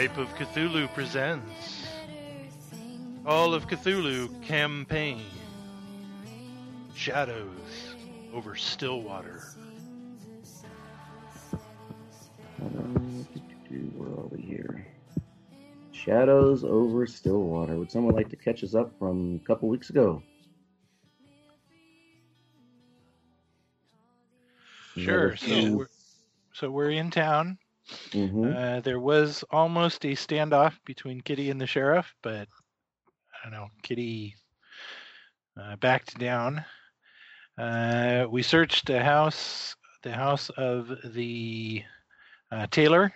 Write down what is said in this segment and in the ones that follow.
Skype of Cthulhu presents Call of Cthulhu campaign Shadows over Stillwater. Where are we here? Shadows over Stillwater. Would someone like to catch us up from a couple weeks ago? Sure. So we're, so we're in town. Hmm Uh, there was almost a standoff between Kitty and the sheriff, but I don't know. Kitty uh, backed down. Uh, we searched the house, the house of the uh, tailor,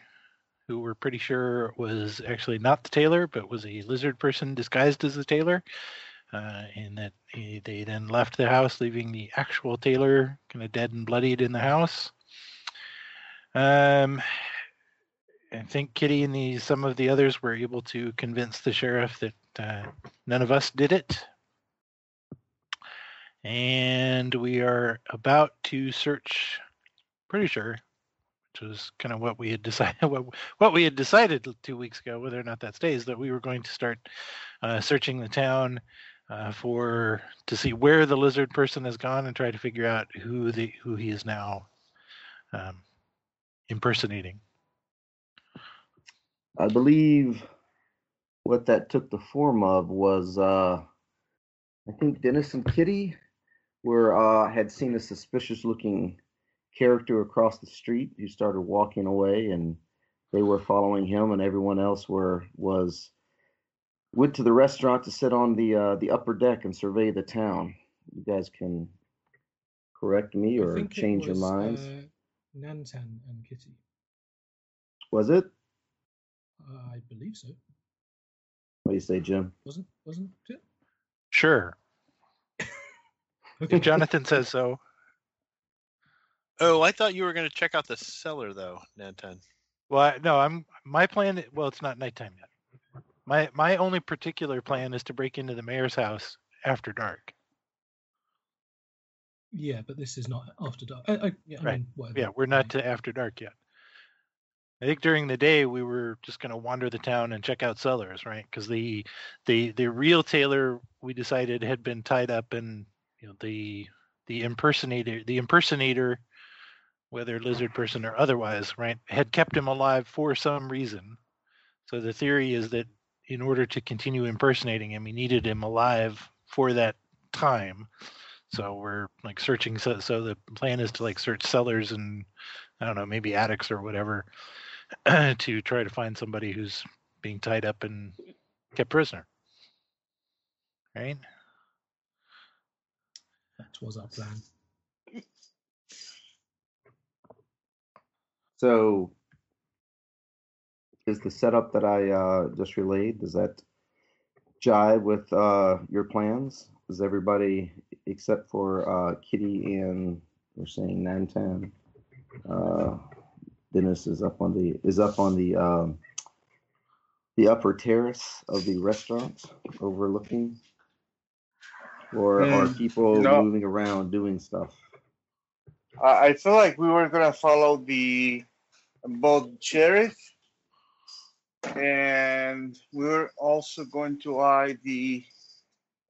who we're pretty sure was actually not the tailor, but was a lizard person disguised as the tailor. Uh, and that he, they then left the house, leaving the actual tailor kind of dead and bloodied in the house. Um, I think Kitty and the some of the others were able to convince the sheriff that uh, none of us did it. And we are about to search, pretty sure, which was kind of what we had decided what, what we had decided two weeks ago, whether or not that stays, that we were going to start uh, searching the town uh, for to see where the lizard person has gone and try to figure out who the who he is now um, impersonating. I believe what that took the form of was, uh, I think Dennis and Kitty were uh, had seen a suspicious-looking character across the street who started walking away, and they were following him, and everyone else were was went to the restaurant to sit on the uh, the upper deck and survey the town. You guys can correct me or change your was, minds. Uh, Nantan and Kitty. Was it? Uh, I believe so. What do you say, Jim? Wasn't wasn't it? Sure, Okay. Jonathan says so. Oh, I thought you were going to check out the cellar, though, Nantan. Well, I, no, I'm my plan. Well, it's not nighttime yet. My my only particular plan is to break into the mayor's house after dark. Yeah, but this is not after dark. I, I, yeah, I Right. mean. Yeah, we're not to after dark yet. I think during the day we were just going to wander the town and check out cellars, right? Because the the the real tailor we decided had been tied up, and you know the the impersonator the impersonator, whether lizard person or otherwise, right, had kept him alive for some reason. So the theory is that in order to continue impersonating him, he needed him alive for that time. So we're like searching. So, so the plan is to like search cellars and I don't know, maybe attics or whatever, to try to find somebody who's being tied up and kept prisoner. Right? That was our plan. So, is the setup that I uh, just relayed does that jive with uh, your plans? Is everybody except for uh, Kitty and we're saying Nantan? Dennis is up on the is up on the um, the upper terrace of the restaurant overlooking, or are Hmm, people no. moving around doing stuff? I I feel like we were gonna follow the both sheriff, and we are also going to eye the,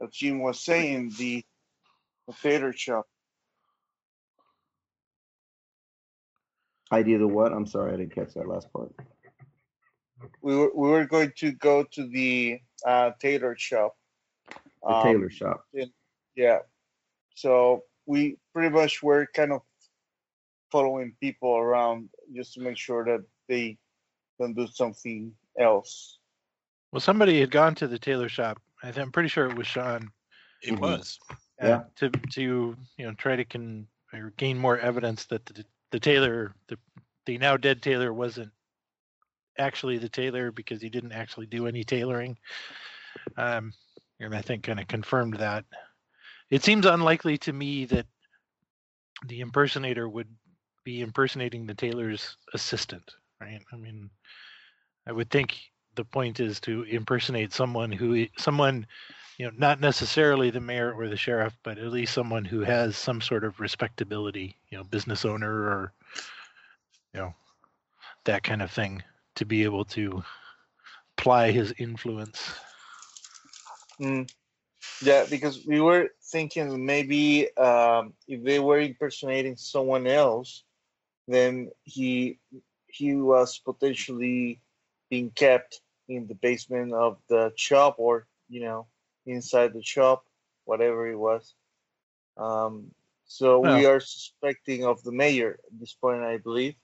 as Jim was saying, the theater shop. Idea to what? I'm sorry, I didn't catch that last part. We were we were going to go to the uh, tailor shop. The Um, tailor shop. Yeah. So we pretty much were kind of following people around just to make sure that they don't do something else. Well, somebody had gone to the tailor shop. I th- I'm pretty sure it was Sean. It Mhm. was. uh, Yeah. To to you know try to con or gain more evidence that the the tailor the the now dead tailor wasn't actually the tailor because he didn't actually do any tailoring. Um, and I think kind of confirmed that. It seems unlikely to me that the impersonator would be impersonating the tailor's assistant, right? I mean, I would think the point is to impersonate someone who someone you know not necessarily the mayor or the sheriff but at least someone who has some sort of respectability you know business owner or you know that kind of thing to be able to ply his influence. Mm. Yeah, because we were thinking maybe um, if they were impersonating someone else, then he he was potentially being kept in the basement of the shop or you know inside the shop, whatever it was. Um, so we are suspecting of the mayor at this point, I believe.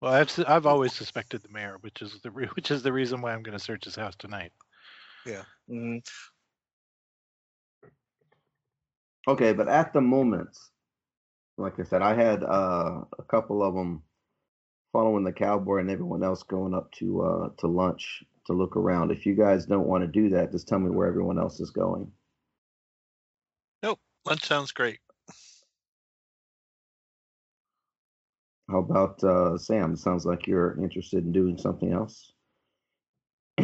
Well, I've s- I've always suspected the mayor, which is the re- which is the reason why I'm going to search his house tonight. Mhm. Okay, but at the moment, like I said, I had uh, a couple of them following the cowboy and everyone else going up to uh, to lunch to look around. If you guys don't want to do that, just tell me where everyone else is going. Nope, lunch sounds great. How about uh, Sam? Sounds like you're interested in doing something else.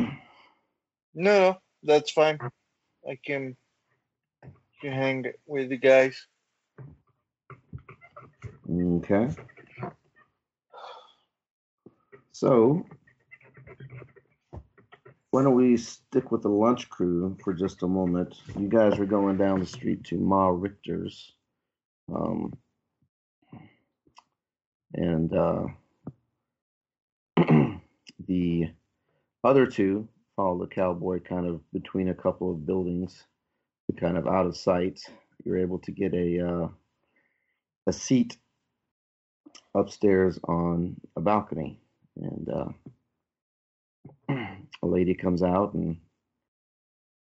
No, no, that's fine. I can, can hang with the guys. Okay. So, why don't we stick with the lunch crew for just a moment? You guys are going down the street to Ma Richter's. Um, and uh, the other two follow the cowboy kind of between a couple of buildings, kind of out of sight. You're able to get a uh, a seat upstairs on a balcony, and uh, a lady comes out and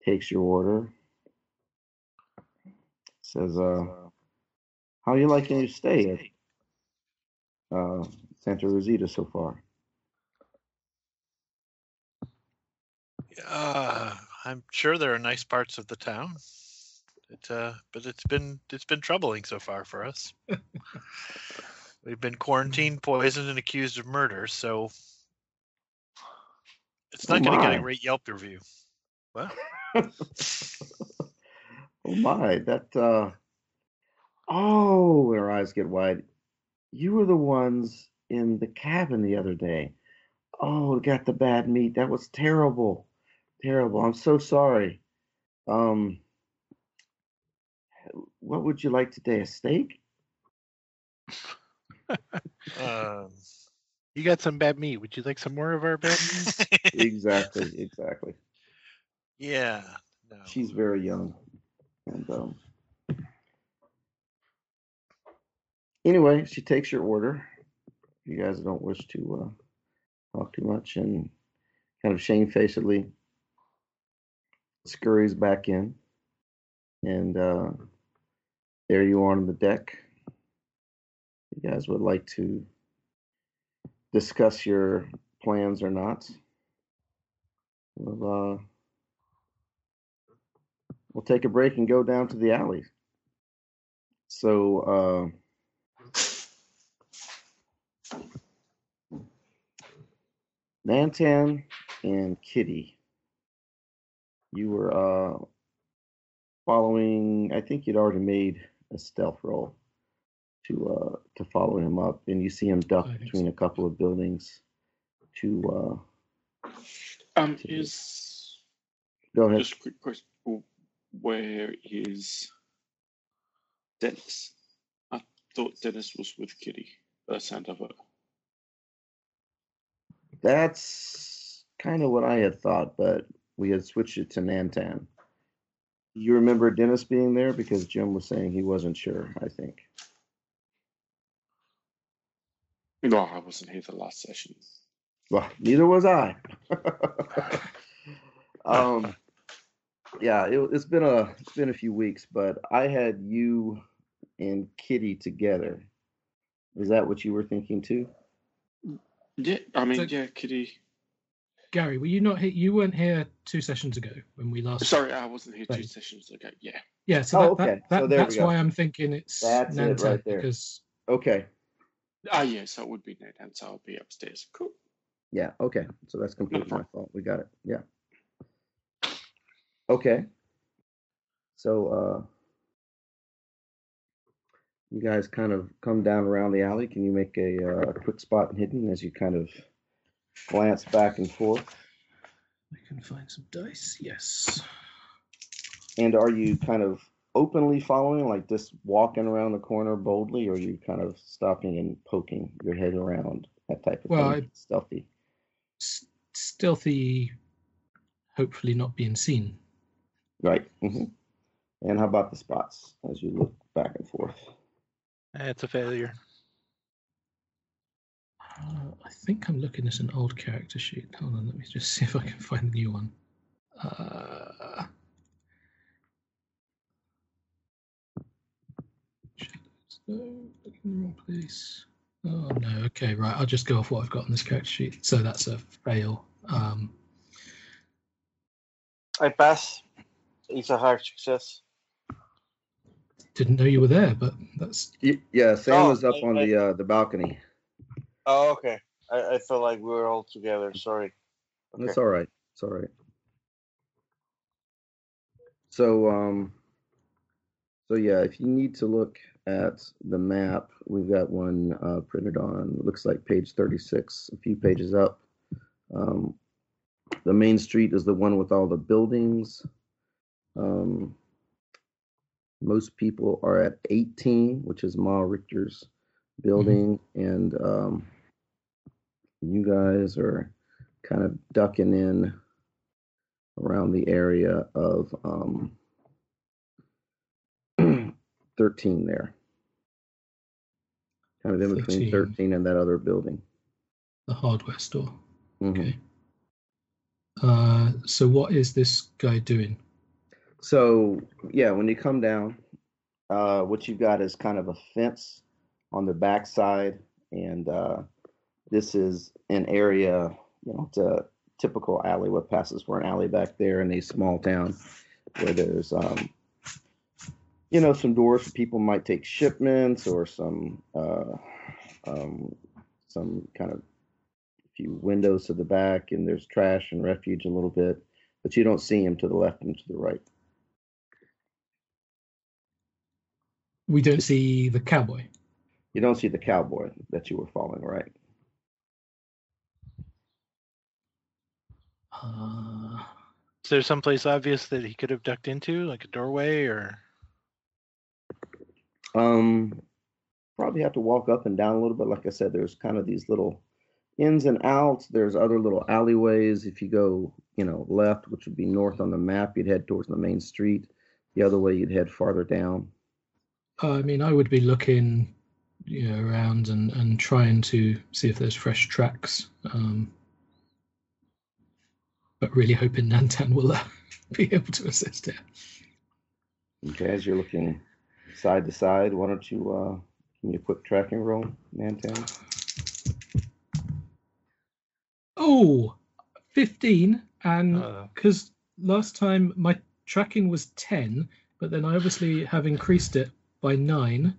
takes your order. Says, uh, "How you liking your stay at uh, Santa Rosita so far?" Uh, I'm sure there are nice parts of the town. It, uh, but it's been it's been troubling so far for us. We've been quarantined, poisoned, and accused of murder, so it's not Oh going to get a great Yelp review. What? Oh my, that uh oh, her eyes get wide. You were the ones in the cabin the other day. Oh, got the bad meat. That was terrible. Terrible. I'm so sorry. Um what would you like today? A steak? Um, You got some bad meat. Would you like some more of our bad meat? Exactly, exactly. yeah. No. She's very young. And um anyway, she takes your order. You guys don't wish to uh talk too much and kind of shamefacedly scurries back in. And uh there you are on the deck. You guys would like to discuss your plans or not. We'll uh we'll take a break and go down to the alley. So, uh, Nantan and Kitty, you were uh, following. I think you'd already made a stealth roll to uh, to follow him up, and you see him duck between so. a couple of buildings. To uh, Um, to- is go ahead. just a quick question: Where is Dennis? I thought Dennis was with Kitty. Uh, Santa Fe. That's kind of what I had thought, but we had switched it to Nantan. You remember Dennis being there because Jim was saying he wasn't sure, I think. No, I wasn't here the last session. Well, neither was I. um, yeah, it, it's been a it's been a few weeks, but I had you and Kitty together. Is that what you were thinking too? Yeah, I mean, So- yeah, Kitty. Gary, were you not here? You weren't here two sessions ago when we last. Sorry, I wasn't here two Right. sessions ago. Yeah. Yeah, so Oh, that, okay. that, that, So there we that's go. why I'm thinking it's That's it right there. because Okay. Ah, yeah. So it would be Nathan. So I'll be upstairs. Cool. Yeah, okay. So that's completely my fault. We got it. Yeah. Okay. So uh you guys kind of come down around the alley. Can you make a uh, quick spot and hidden as you kind of glance back and forth. I can find some dice. Yes. And are you kind of openly following, like just walking around the corner boldly, or are you kind of stopping and poking your head around that type of Well, thing? Stealthy. S- stealthy, hopefully not being seen. Right. hmm And how about the spots as you look back and forth? It's a failure. Uh, I think I'm looking at an old character sheet. Hold on, let me just see if I can find the new one. Uh, shadows, no, looking in the wrong place. Oh no, okay, right. I'll just go off what I've got on this character sheet. So that's a fail. Um, I pass. It's a hard success. didn't know you were there, but that's Y- Yeah, Sam Oh, was up I- on I- the uh, the balcony. Oh, okay. I, I felt like we were all together. Sorry. Okay. That's all right. It's all right. So, um, so yeah, if you need to look at the map, we've got one uh, printed on. Looks like page thirty-six, a few pages up. Um, the main street is the one with all the buildings. Um, most people are at eighteen, which is Ma Richter's building, and um, you guys are kind of ducking in around the area of um, 13 there. Kind of in between 13. 13 and that other building. the hardware store. Mhm. Okay. Uh, so what is this guy doing? So, yeah, when you come down, uh, what you've got is kind of a fence on the backside, and uh, this is an area, you know, it's a typical alley. What passes for an alley back there in a small town where there's, um, you know, some doors where people might take shipments or some, uh, um, some kind of few windows to the back, and there's trash and refuge a little bit, but you don't see him to the left and to the right. We don't see the cowboy. You don't see the cowboy that you were following, right? Uh, Is there someplace obvious that he could have ducked into, like a doorway or? Um, probably have to walk up and down a little bit. Like I said, there's kind of these little ins and outs. There's other little alleyways. If you go, you know, left, which would be north on the map, you'd head towards the main street. The other way, you'd head farther down. I mean, I would be looking, you know, around and, and trying to see if there's fresh tracks. Um, but really hoping Nantan will uh, be able to assist here. Okay, as you're looking side to side, why don't you uh, give me a quick tracking roll, Nantan? Oh, 15. And Uh, because last time my tracking was 10, but then I obviously have increased it by 9.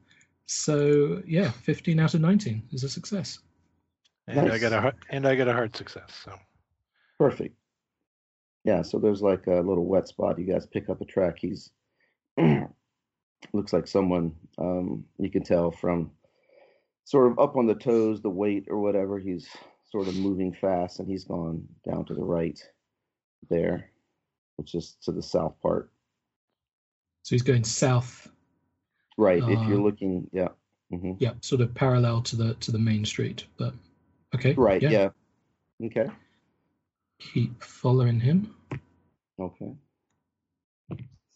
So, yeah, 15 out of 19 is a success. and I Nice. got a hard, and I got a hard success. So Perfect. Yeah, so there's like a little wet spot. You guys pick up a track. He's looks like someone um, you can tell from sort of up on the toes, the weight or whatever. He's sort of moving fast, and he's gone down to the right there, which is to the south part. So he's going south, Right. if you're Um, looking, yeah. hmm yeah, sort of parallel to the to the main street. But okay, Right. Yeah. Okay. Keep following him. Okay.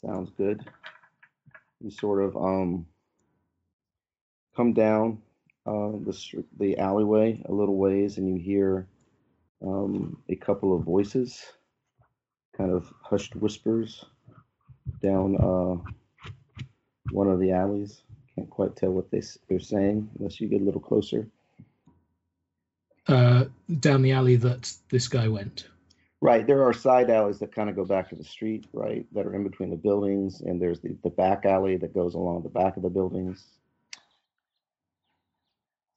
Sounds good. You sort of um come down uh, the the alleyway a little ways, and you hear um, a couple of voices, kind of hushed whispers, down uh, one of the alleys. Can't quite tell what they they're saying unless you get a little closer. Uh, down the alley that this guy went. Right. There are side alleys that kind of go back to the street, right? That are in between the buildings, and there's the, the back alley that goes along the back of the buildings.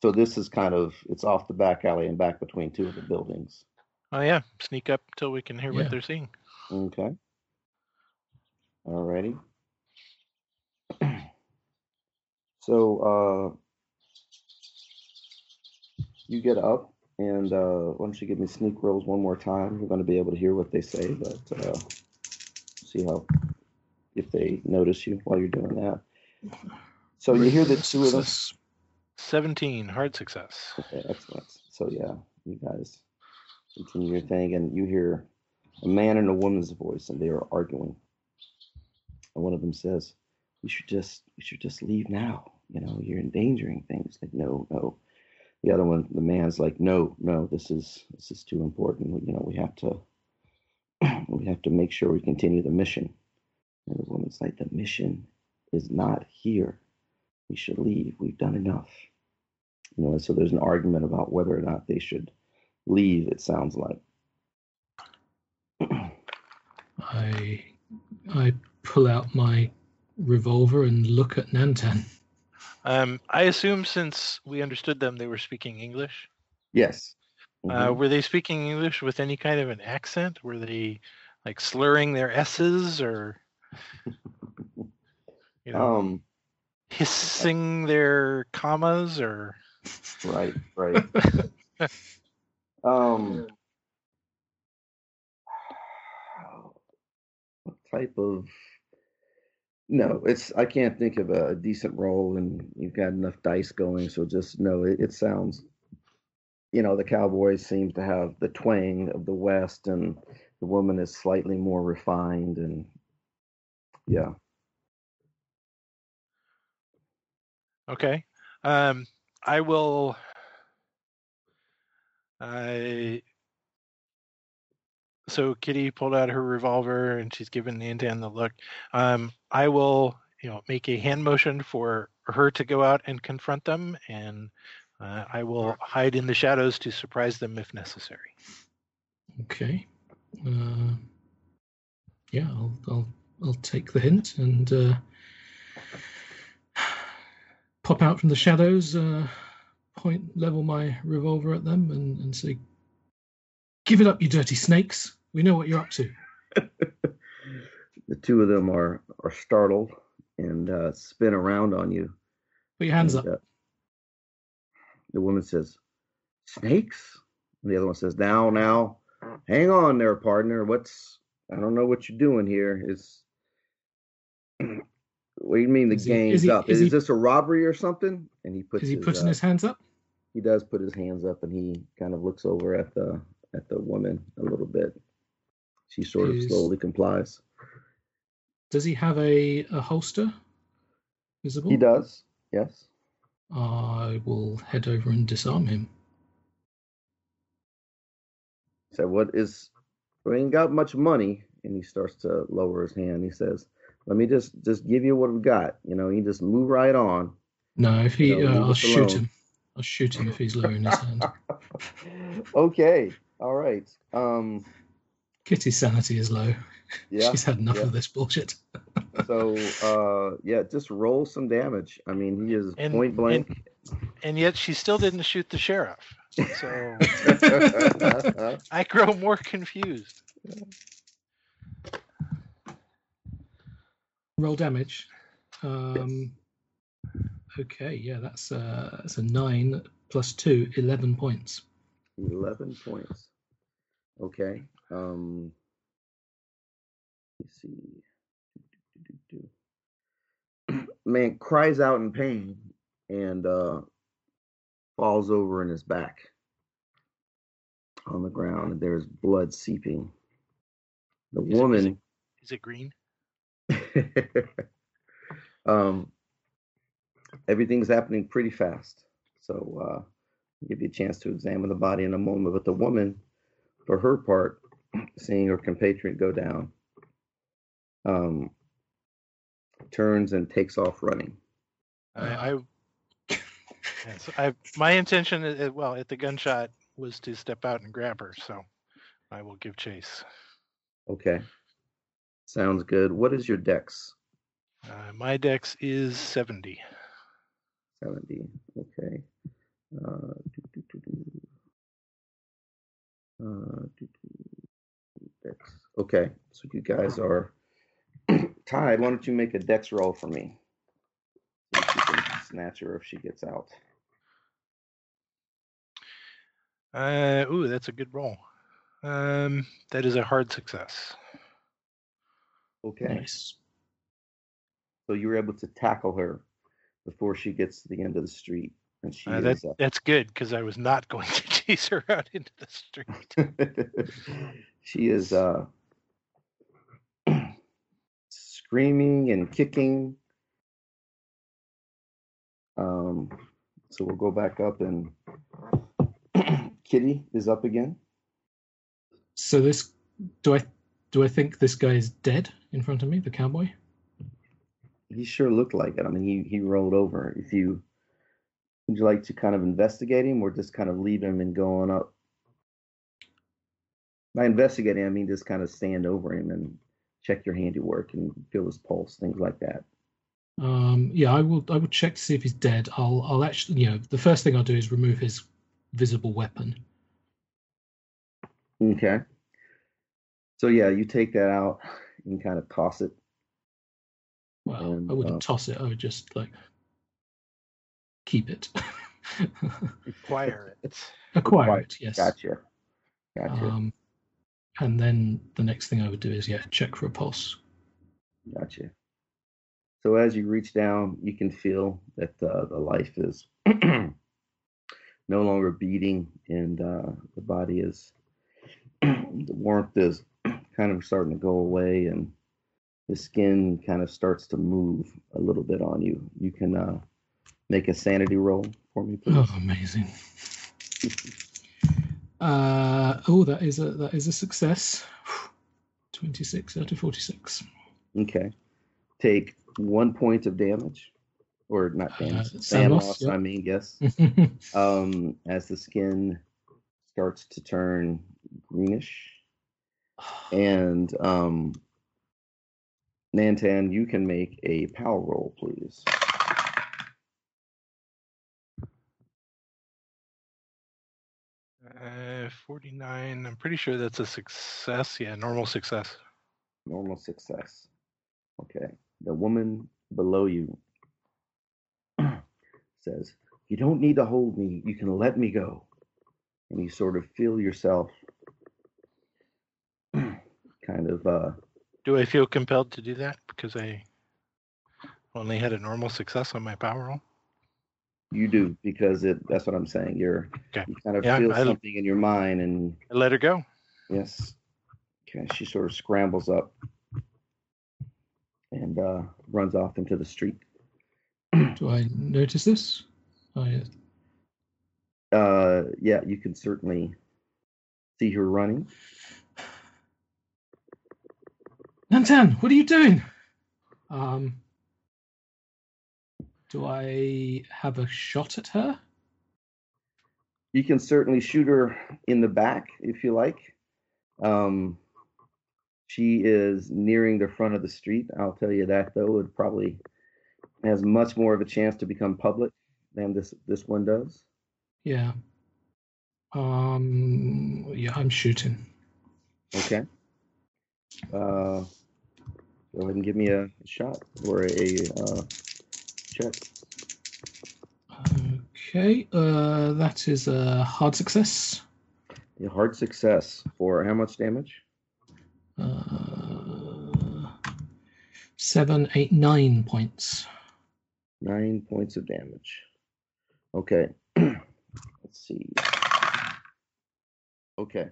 So this is kind of it's off the back alley and back between two of the buildings. oh yeah, sneak up till we can hear Yeah. what they're saying. Okay. Alrighty. So uh you get up and uh, why don't you give me sneak rolls one more time? We're going to be able to hear what they say, but uh, see how if they notice you while you're doing that. So you hear the two of them. 17, hard success. Okay, excellent. So yeah, you guys continue your thing, and you hear a man and a woman's voice, and they are arguing. And one of them says, "You should just, you should just leave now. You know, you're endangering things." Like, no, no. The other one, the man's like, "No, no. This is, this is too important. You know, we have to, we have to make sure we continue the mission." And the woman's like, "The mission is not here. We should leave. We've done enough." You know, and so there's an argument about whether or not they should leave. It sounds like. I I pull out my revolver and look at Nantan. Um, I assume since we understood them, they were speaking English. Yes. Uh, Mhm. were they speaking English with any kind of an accent? Were they like slurring their S's or, you know, um. hissing their commas or? Right. Right. um. What type of? No, it's I can't think of a decent roll, and you've got enough dice going, so just know it, it sounds. You know, the Cowboys seems to have the twang of the West, and the woman is slightly more refined, and yeah. Okay. Um, I will. I. So Kitty pulled out her revolver and she's giving Nantan the look. Um, I will, you know, make a hand motion for her to go out and confront them, and uh, I will hide in the shadows to surprise them if necessary. Okay. Uh, yeah, I'll, I'll I'll take the hint and uh, pop out from the shadows, uh, point level my revolver at them, and, and say, "Give it up, you dirty snakes! We know what you're up to." the two of them are are startled and uh, spin around on you. Put your hands up. Uh, the woman says, "Snakes." And the other one says, "Now, now, hang on there, partner. What's I don't know what you're doing here. Is what do you mean the Is he- game's is he- up? is Is, he- this a robbery or something?" And he puts Is he his, putting uh, his hands up? he does put his hands up and he kind of looks over at the at the woman a little bit. She sort of slowly complies. Does he have a, a holster visible? He does. Yes. I will head over and disarm him. So "What is? We ain't got much money." And he starts to lower his hand. He says, "Let me just just give you what we've got. You know, you just move right on." No, if he, No, leave uh, I'll shoot alone. him. I'll shoot him if he's lowering his hand. okay. All right. Um. Kitty's sanity is low. Yeah. She's had enough yeah. of this bullshit. So, uh, yeah, just roll some damage. I mean, he is And- point blank. And yet she still didn't shoot the sheriff. So I grow more confused. Roll damage. Um, okay, yeah, that's uh, that's a nine plus two, 11 points. Eleven points. Okay. Um. Let's see. Man cries out in pain and uh, falls over in his back on the ground, and there's blood seeping. The Is it- is woman. Is it green? um, everything's happening pretty fast. So uh, I'll give you a chance to examine the body in a moment. But the woman, for her part, seeing her compatriot go down, um, turns and takes off running. I, I yes, I my intention is well at the gunshot was to step out and grab her, so I will give chase. Okay. Sounds good. What is your dex? Uh, my dex is seventy. 70. Okay. Uh, do, do, do, do. Uh, do, do. Dex. Okay. So you guys are tied. Why don't you make a dex roll for me? See if you can snatch her if she gets out. Uh, ooh, that's a good roll. Um, that is a hard success. Okay. Nice. So you were able to tackle her before she gets to the end of the street, and she Uh, that, is. That's good because I was not going to chase her out into the street. she is uh, screaming and kicking. Um, so we'll go back up, and Kitty is up again. So this do I do I think this guy is dead in front of me, the cowboy? He sure looked like it. I mean, he he rolled over. If you would you like to kind of investigate him, or just kind of leave him and go on up? By investigating, I mean just kind of stand over him and check your handiwork and feel his pulse, things like that. Um, yeah, I will. I will check to see if he's dead. I'll. I'll actually. You know, the first thing I'll do is remove his visible weapon. Okay. So yeah, you take that out and kind of toss it. Well, And, I wouldn't uh, toss it. I would just like keep it. Acquire it. Acquire Acquire. it. Yes. Gotcha. Gotcha. Um, and then the next thing I would do is yeah, check for a pulse. Gotcha. So as you reach down, you can feel that uh, the life is no longer beating, and uh, the body is the warmth is kind of starting to go away, and the skin kind of starts to move a little bit on you. You can uh, make a sanity roll for me, please. Oh, amazing. Uh, oh, that is a that is a success. Twenty six out of forty six. Okay. Take one point of damage, or not damage, Uh, SAN SAN loss, loss. I mean, yes. um, as the skin starts to turn greenish. And um, Nantan, you can make a power roll, please. Uh, 49. I'm pretty sure that's a success. Yeah, normal success. Normal success. Okay. The woman below you says, You don't need to hold me. You can let me go. And you sort of feel yourself kind of uh, Do I feel compelled to do that because I only had a normal success on my power roll? You do because it. That's what I'm saying. You're Okay. you kind of Yeah, feel I- something in your mind, and I let her go. yes. Okay, she sort of scrambles up and uh, runs off into the street. Do I notice this? Oh, yeah. Uh, yeah, you can certainly see her running. Nantan, what are you doing? Um, do I have a shot at her? You can certainly shoot her in the back if you like. Um, she is nearing the front of the street. I'll tell you that though, it probably has much more of a chance to become public than this this one does. Yeah. Um. Yeah, I'm shooting. Okay. Uh, go ahead and give me a shot or a uh, check. Okay. Uh, that is a hard success. A hard success for how much damage? Uh, seven, eight, nine points. Nine points of damage. Okay. Let's see. Okay.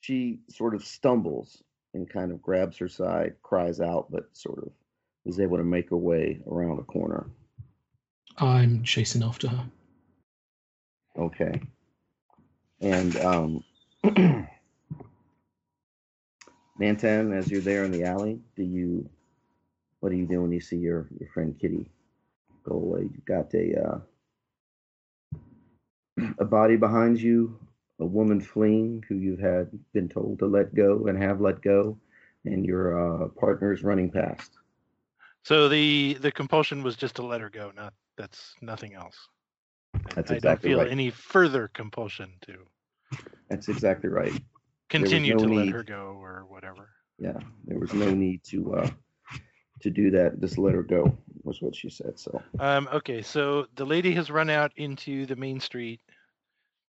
She sort of stumbles and kind of grabs her side, cries out, but sort of is able to make her way around a corner. I'm chasing after her. Okay. And um Nantan, as you're there in the alley, do you what do you do when you see your, your friend Kitty go away? You've got a uh, a body behind you, a woman fleeing who you've had been told to let go and have let go, and your uh, partner's running past. So the the compulsion was just to let her go. Not that's nothing else. I- That's I exactly don't feel right. any further compulsion to That's exactly right. continue no to let her go or whatever. Yeah, there was no need to uh, to do that. Just let her go was what she said. So Um, okay, so the lady has run out into the main street.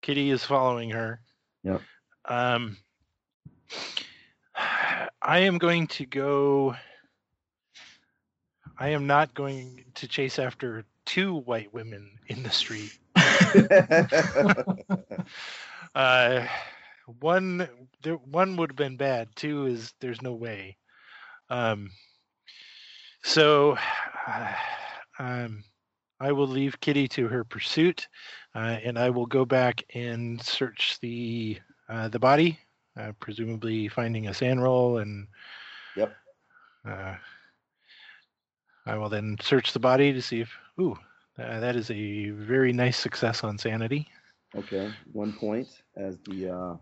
Kitty is following her. Yep. Um, I am going to go. I am not going to chase after two white women in the street. Uh, one, there, one would have been bad. Two is there's no way. Um, so, uh, um, I will leave Kitty to her pursuit, uh, and I will go back and search the uh, the body, uh, presumably finding a SAN roll, and Yep. I will then search the body to see if ooh, uh, that is a very nice success on sanity. Okay, one point as the uh,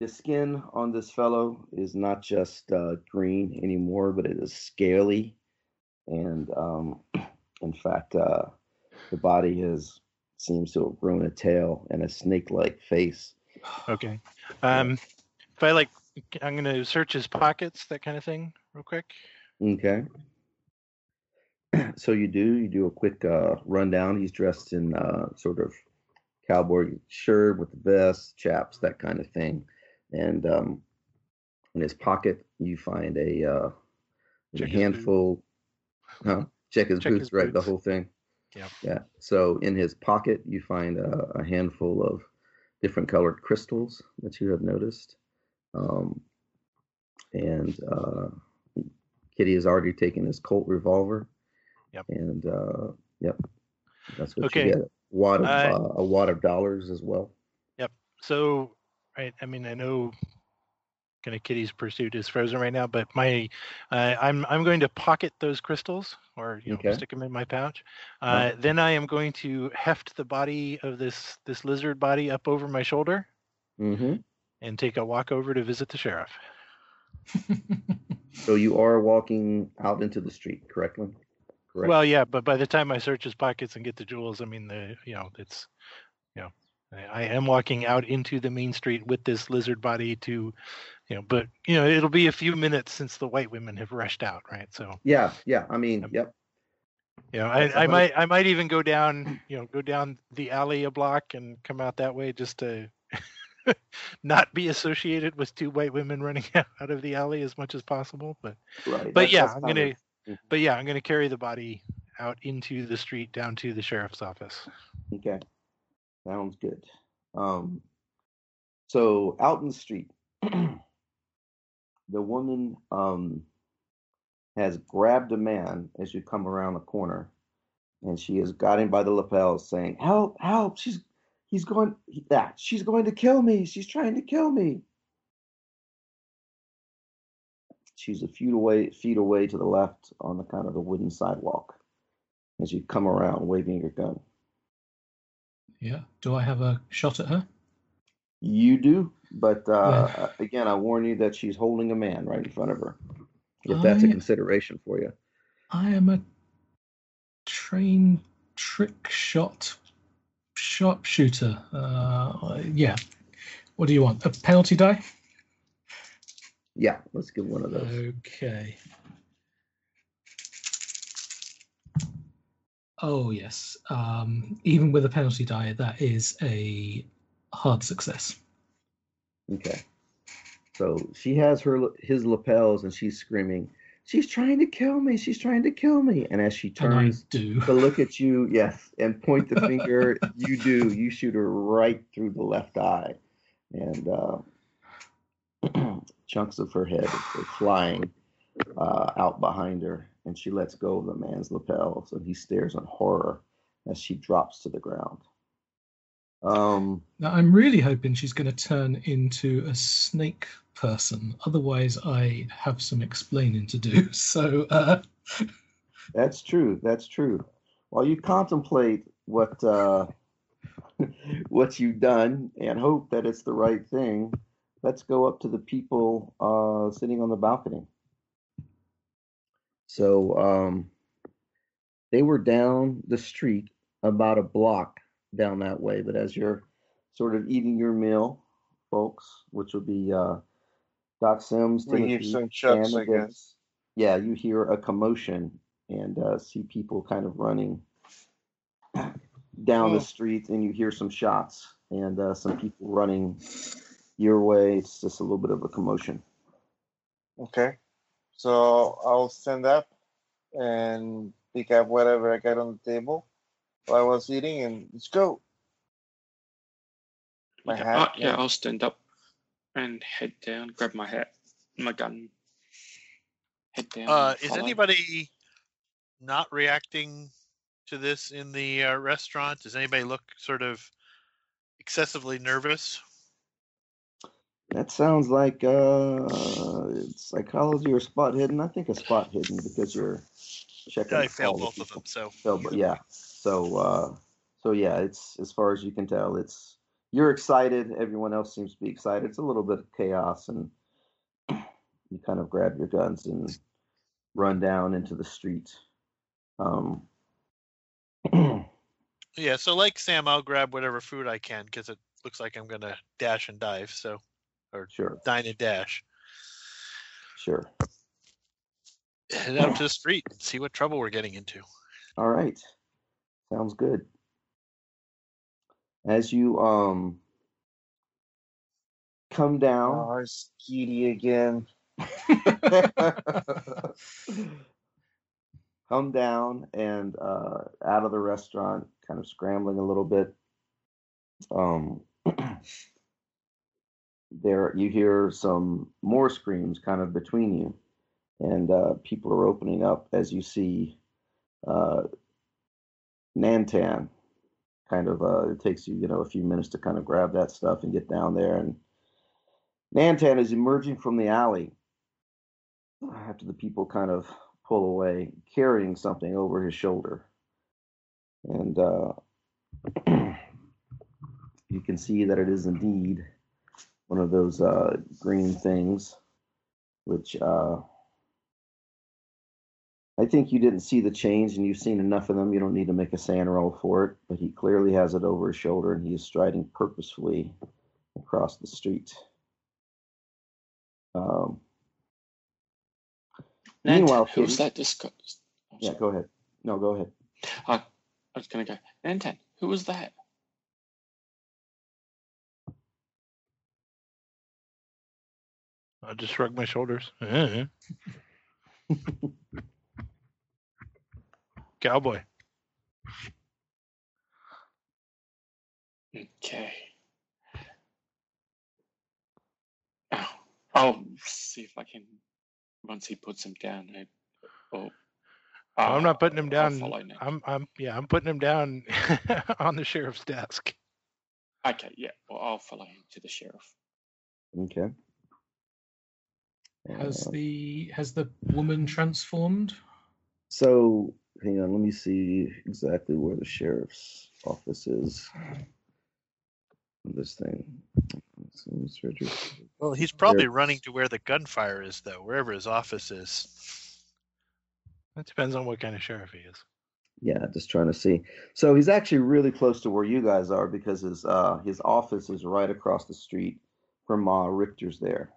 the skin on this fellow is not just uh, green anymore, but it is scaly, and um, in fact, uh, the body has seems to have grown a tail and a snake-like face. Okay. Um, if I like, I'm gonna search his pockets, that kind of thing, real quick. Okay. So you do you do a quick uh, rundown. He's dressed in uh, sort of cowboy shirt with the vest, chaps, that kind of thing, and um, in his pocket you find a, uh, a Check his boot. handful. Huh? Check his Check boots, his right? The whole thing. Yeah. Yeah. So in his pocket you find a, a handful of different colored crystals that you have noticed, um, and uh, Kitty has already taken his Colt revolver. Yep. And uh, yep, that's what Okay. you get. Wad of I- uh, a wad of dollars as well. Yep. So, right, I mean, I know kind of Kitty's pursuit is frozen right now, but my, uh, I'm I'm going to pocket those crystals or you know Okay. stick them in my pouch. Uh, Then I am going to heft the body of this this lizard body up over my shoulder hmm and take a walk over to visit the sheriff. So you are walking out into the street, correctly? Correct. Well, yeah, but by the time I search his pockets and get the jewels, I mean the you know it's you know I, I am walking out into the main street with this lizard body to you know, but you know it'll be a few minutes since the white women have rushed out, right? So yeah, yeah. I mean, Yep. yep. you know That's a I, I might I might even go down you know go down the alley a block and come out that way just to not be associated with two white women running out of the alley as much as possible, but. Right. But that- yeah, that's I'm gonna. But yeah, I'm gonna carry the body out into the street down to the sheriff's office. Okay. Sounds good. Um, so out in the street, the woman um, has grabbed a man as you come around the corner, and she has got him by the lapels, saying, "Help! Help! She's he's going. Ah, she's going to kill me. She's trying to kill me." She's a few away, feet away to the left on the kind of the wooden sidewalk as you come around, waving your gun. yeah. Do I have a shot at her? You do, but uh, again, I warn you that she's holding a man right in front of her. If that's a consideration for you. I am a trained trick shot sharpshooter. Uh, yeah. What do you want? A penalty die? Yeah, let's give one of those. Okay. Oh yes. Um, even with a penalty die, that is a hard success. Okay. So she has her his lapels and she's screaming, "She's trying to kill me! She's trying to kill me!" And as she turns to look at you, yes, and point the finger, you do. You shoot her right through the left eye, and uh, chunks of her head are flying uh, out behind her, and she lets go of the man's lapels, and he stares in horror as she drops to the ground. Um, Now, I'm really hoping she's going to turn into a snake person. Otherwise, I have some explaining to do. So, uh, That's true. That's true. While you contemplate what uh, what you've done and hope that it's the right thing, let's go up to the people uh, sitting on the balcony. So um, they were down the street about a block down that way, but as you're sort of eating your meal, folks, which would be uh, Doc Sims, Timothy, some and I guess. yeah, you hear a commotion and uh, see people kind of running down the Hmm. street, and you hear some shots. and uh, some people running your way. It's just a little bit of a commotion. Okay. So I'll stand up and pick up whatever I got on the table while I was eating and let's go. My yeah, hat, uh, yeah, yeah. I'll stand up and head down, grab my hat, my gun, head down. Uh, is anybody not reacting to this in the uh, restaurant? Does anybody look sort of excessively nervous? That sounds like uh, psychology or spot hidden. I think a spot hidden because you're checking. I failed both of them, so So, but yeah. So, uh, so yeah, it's as far as you can tell, it's you're excited. Everyone else seems to be excited. It's a little bit of chaos, and you kind of grab your guns and run down into the street. Um, yeah. So like Sam, I'll grab whatever food I can because it looks like I'm gonna dash and dive. So sure, dine and dash. sure. Head out to the street and see what trouble we're getting into. All right. Sounds good. As you um come down, Oh, it's Kitty again. come down and uh, out of the restaurant, kind of scrambling a little bit. Um, there you hear some more screams kind of between you, and uh, people are opening up as you see uh, Nantan. Kind of, uh, it takes you, you know, a few minutes to kind of grab that stuff and get down there. And Nantan is emerging from the alley after the people kind of pull away, carrying something over his shoulder. And uh, you can see that it is indeed one of those uh, green things, which uh, I think you didn't see the change and you've seen enough of them. You don't need to make a SAN roll for it, but he clearly has it over his shoulder and he is striding purposefully across the street. Um, Nantan, Meanwhile, who's Kitty- that discussed? Oh, yeah, sorry. go ahead. No, go ahead. I, I was gonna go. Nantan, who was that? I just shrug my shoulders. Eh. Cowboy. Okay. Oh, I'll see if I can. Once he puts him down, I, oh, Well, I'm not putting him down. I'm, I'm, yeah, I'm putting him down on the sheriff's desk. Okay, yeah. Well, I'll follow him to the sheriff. Okay. Has Uh, the has the woman transformed? So, hang on, let me see exactly where the sheriff's office is. on This thing. Mr. Richards- Well, he's probably running to where the gunfire is, though, wherever his office is. That depends on what kind of sheriff he is. Yeah, just trying to see. So he's actually really close to where you guys are because his uh his office is right across the street from Ma Richter's there,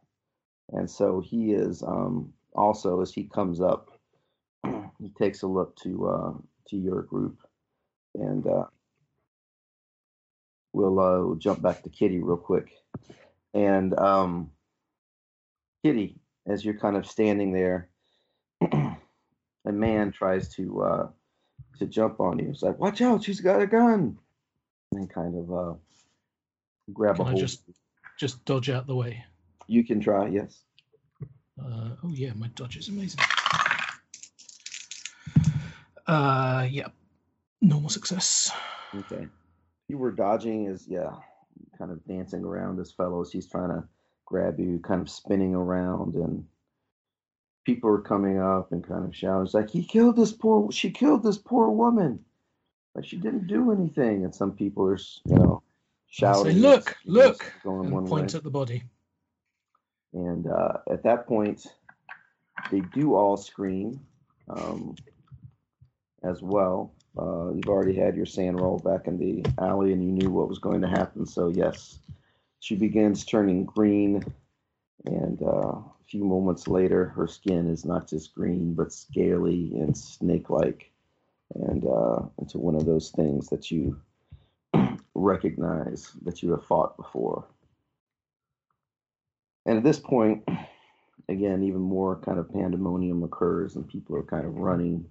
and so he is um also as he comes up, he takes a look to uh to your group, and uh we'll uh we'll jump back to Kitty real quick, and um Kitty, as you're kind of standing there, a man tries to uh to jump on you. It's like, watch out, she's got a gun. And kind of uh, grab Can a I hold. just just dodge out the way? You can try, yes. Uh, oh yeah, my dodge is amazing. Uh, yeah, normal success. Okay. You were dodging as, yeah, kind of dancing around this fellow as he's trying to grab you, kind of spinning around, and people are coming up and kind of shouting, it's like, he killed this poor, she killed this poor woman. Like she didn't do anything. And some people are, you know, shouting. say, look, look, going and one point way. at the body. And uh, at that point, they do all scream um, as well. Uh, you've already had your SAN roll back in the alley and you knew what was going to happen. So, yes, she begins turning green. And uh, a few moments later, her skin is not just green, but scaly and snake like. And uh, into one of those things that you recognize that you have fought before. And at this point, again, even more kind of pandemonium occurs, and people are kind of running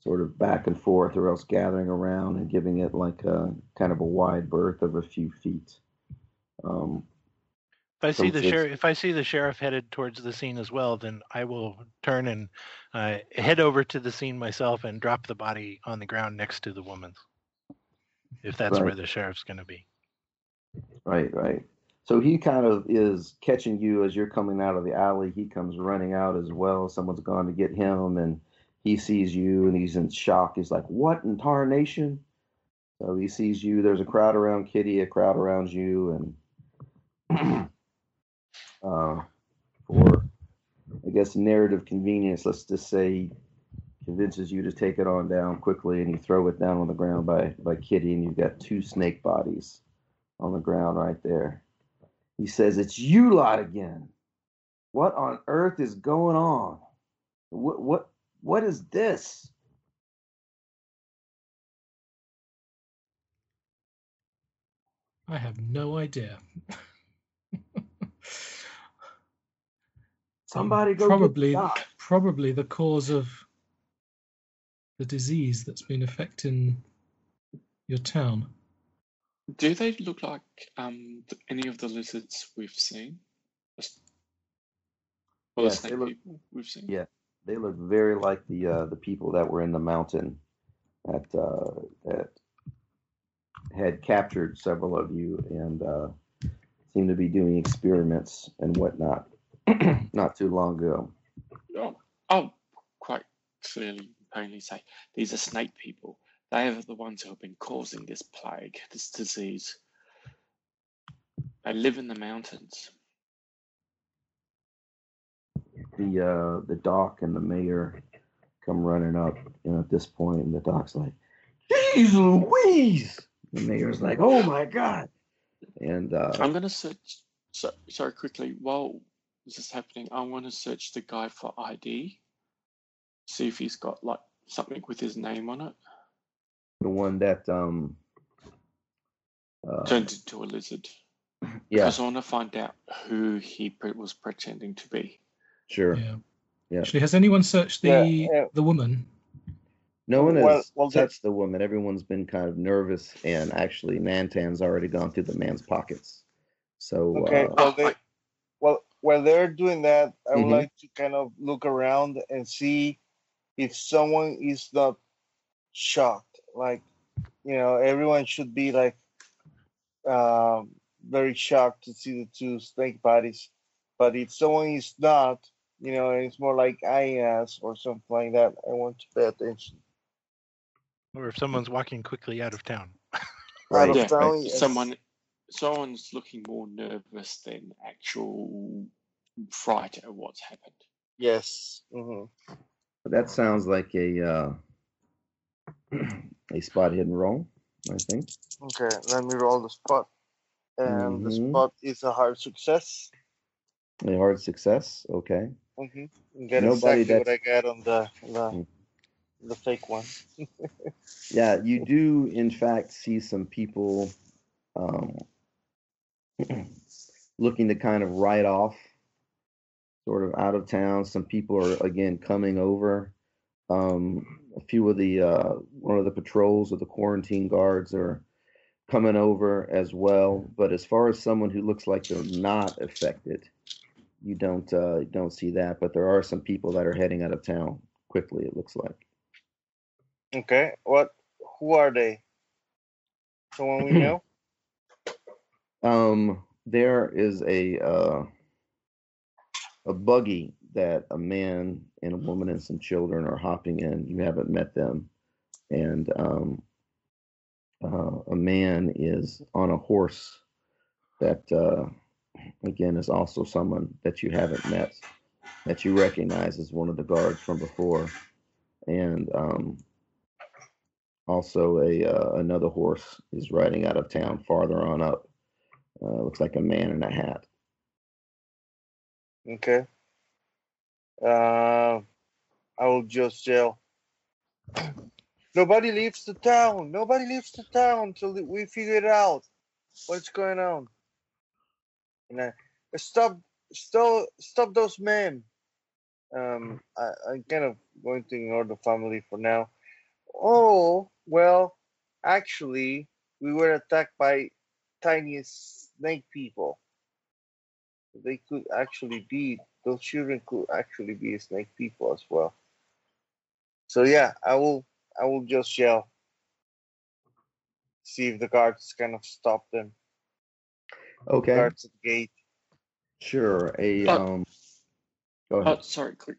sort of back and forth, or else gathering around and giving it like a kind of a wide berth of a few feet. Um, If I see the sheriff, if I see the sheriff headed towards the scene as well, then I will turn and uh, head over to the scene myself and drop the body on the ground next to the woman's. If that's where the sheriff's going to be. Right, right. So he kind of is catching you as you're coming out of the alley. He comes running out as well. Someone's gone to get him, and he sees you, and he's in shock. He's like, "What in tarnation?" So he sees you. There's a crowd around Kitty, a crowd around you, and uh, for I guess narrative convenience, let's just say he convinces you to take it on down quickly, and you throw it down on the ground by by Kitty, and you've got two snake bodies on the ground right there. He says, It's you lot again. What on earth is going on? What what what is this? I have no idea. Somebody probably probably the cause of the disease that's been affecting your town. Do they look like um any of the lizards we've seen? Just- Or the look- people we've seen? Yeah. They look very like the uh, the people that were in the mountain that uh, that had captured several of you and uh, seemed to be doing experiments and whatnot not too long ago. Oh, I'll quite clearly, plainly say these are snake people. They are the ones who have been causing this plague, this disease. They live in the mountains. the uh the doc and the mayor come running up, you know, at this point, and the doc's like, "Jeez Louise!" The mayor's like, "Oh my god!" And uh, I'm going to search. So, sorry, quickly. While this is happening, I want to search the guy for ID. See if he's got like something with his name on it. The one that um, uh, Turned into a lizard. yeah, Because I want to find out who he pre- was pretending to be. sure. Yeah. Yeah. Actually, has anyone searched the Yeah, yeah. the woman? No one has Well- well, the- touched the woman. Everyone's been kind of nervous, and actually, Nantan's already gone through the man's pockets. So Okay. uh, Well, they, well, while they're doing that, I would Mhm. like to kind of look around and see if someone is not shocked. Like, you know, everyone should be like um, very shocked to see the two snake bodies. But if someone is not, you know, and it's more like I ass or something like that, I want to pay attention. Or if someone's walking quickly out of town. right, of yeah, town, right. yes. someone, someone's looking more nervous than actual fright at what's happened. Yes. hmm that sounds like a uh, a spot hidden roll. I think. Okay, let me roll the spot. And the Mhm. spot is a hard success. A hard success. Okay. Mm-hmm. Get Nobody exactly what I got on the the, Mm. the fake one. Yeah, you do in fact see some people um, looking to kind of write off, sort of out of town. Some people are again coming over. Um, a few of the uh, one of the patrols of the quarantine guards are coming over as well. But as far as someone who looks like they're not affected, you don't uh, don't see that. But there are some people that are heading out of town quickly. It looks like. Okay, what? Who are they? Someone we know? Um, there is a uh, a buggy that a man and a woman and some children are hopping in. You haven't met them, and um, uh, a man is on a horse that uh, again is also someone that you haven't met that you recognize as one of the guards from before, and um, also a uh, another horse is riding out of town farther on up. Uh, looks like a man in a hat. Okay. Uh, I will just jail. nobody leaves the town. Nobody leaves the town until we figure it out. What's going on? And I, stop, stop, stop those men. Um, I, I'm kind of going to ignore the family for now. Oh, well, actually, we were attacked by tiny snake people. They could actually be, those children could actually be snake people as well. So yeah, I will, I will just yell. See if the guards kind of stop them. Okay, Guards at the gate. sure. A Uh, um, go Oh, ahead. sorry, quick,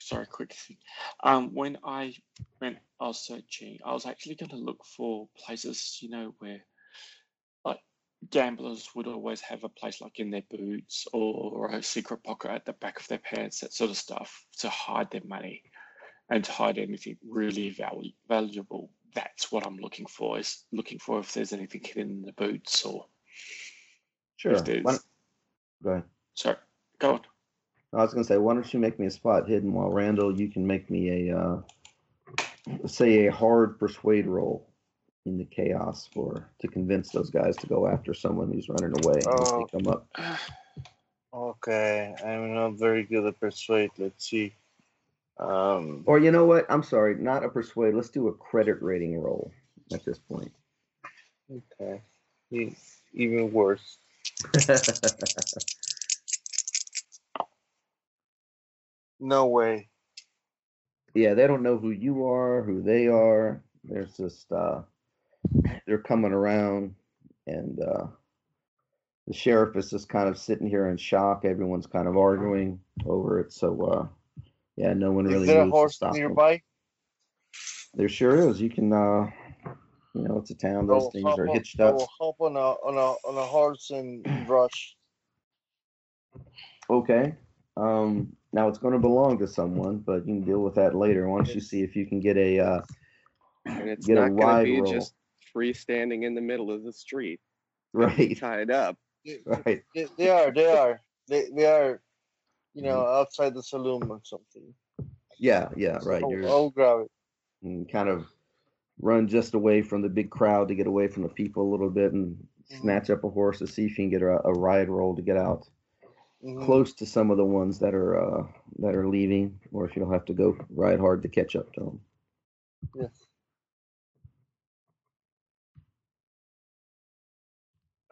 sorry, quick thing. Um, when I went I was searching, I was actually going to look for places, you know, where like gamblers would always have a place like in their boots or a secret pocket at the back of their pants, that sort of stuff, to hide their money and to hide anything really valu- valuable. That's what I'm looking for. Is looking for if there's anything hidden in the boots or Sure. if there's. Go ahead. Sorry, go on. I was gonna say, why don't you make me a spot hidden while Randall, you can make me a uh, say a hard persuade roll in the chaos for to convince those guys to go after someone who's running away Oh. come up. Okay, I'm not very good at persuade. Let's see. Um, Or you know what? I'm sorry, not a persuade. Let's do a credit rating roll at this point. okay, even worse. No way. yeah, they don't know who you are, who they are. There's just uh, they're coming around, and uh, the sheriff is just kind of sitting here in shock. Everyone's kind of arguing over it. So uh, yeah, no one really Is there a moves to horse stop them. nearby? There sure is. You can, uh, you know, it's a town. I Those will things are on- hitched I up. will hop on a on a on a horse and rush. Okay. Um, now it's going to belong to someone, but you can deal with that later. Why don't you see if you can get a uh, And it's Get a not going to ride be roll. just freestanding in the middle of the street, right, tied up. Right. they, they are. They are. They they are. You know, outside the saloon or something. Yeah, yeah, right. I'll, You're I'll grab it. and kind of run just away from the big crowd to get away from the people a little bit and Mhm. snatch up a horse to see if you can get a, a ride roll to get out Mhm. close to some of the ones that are uh, that are leaving, or if you don't have to go ride hard to catch up to them. Yes.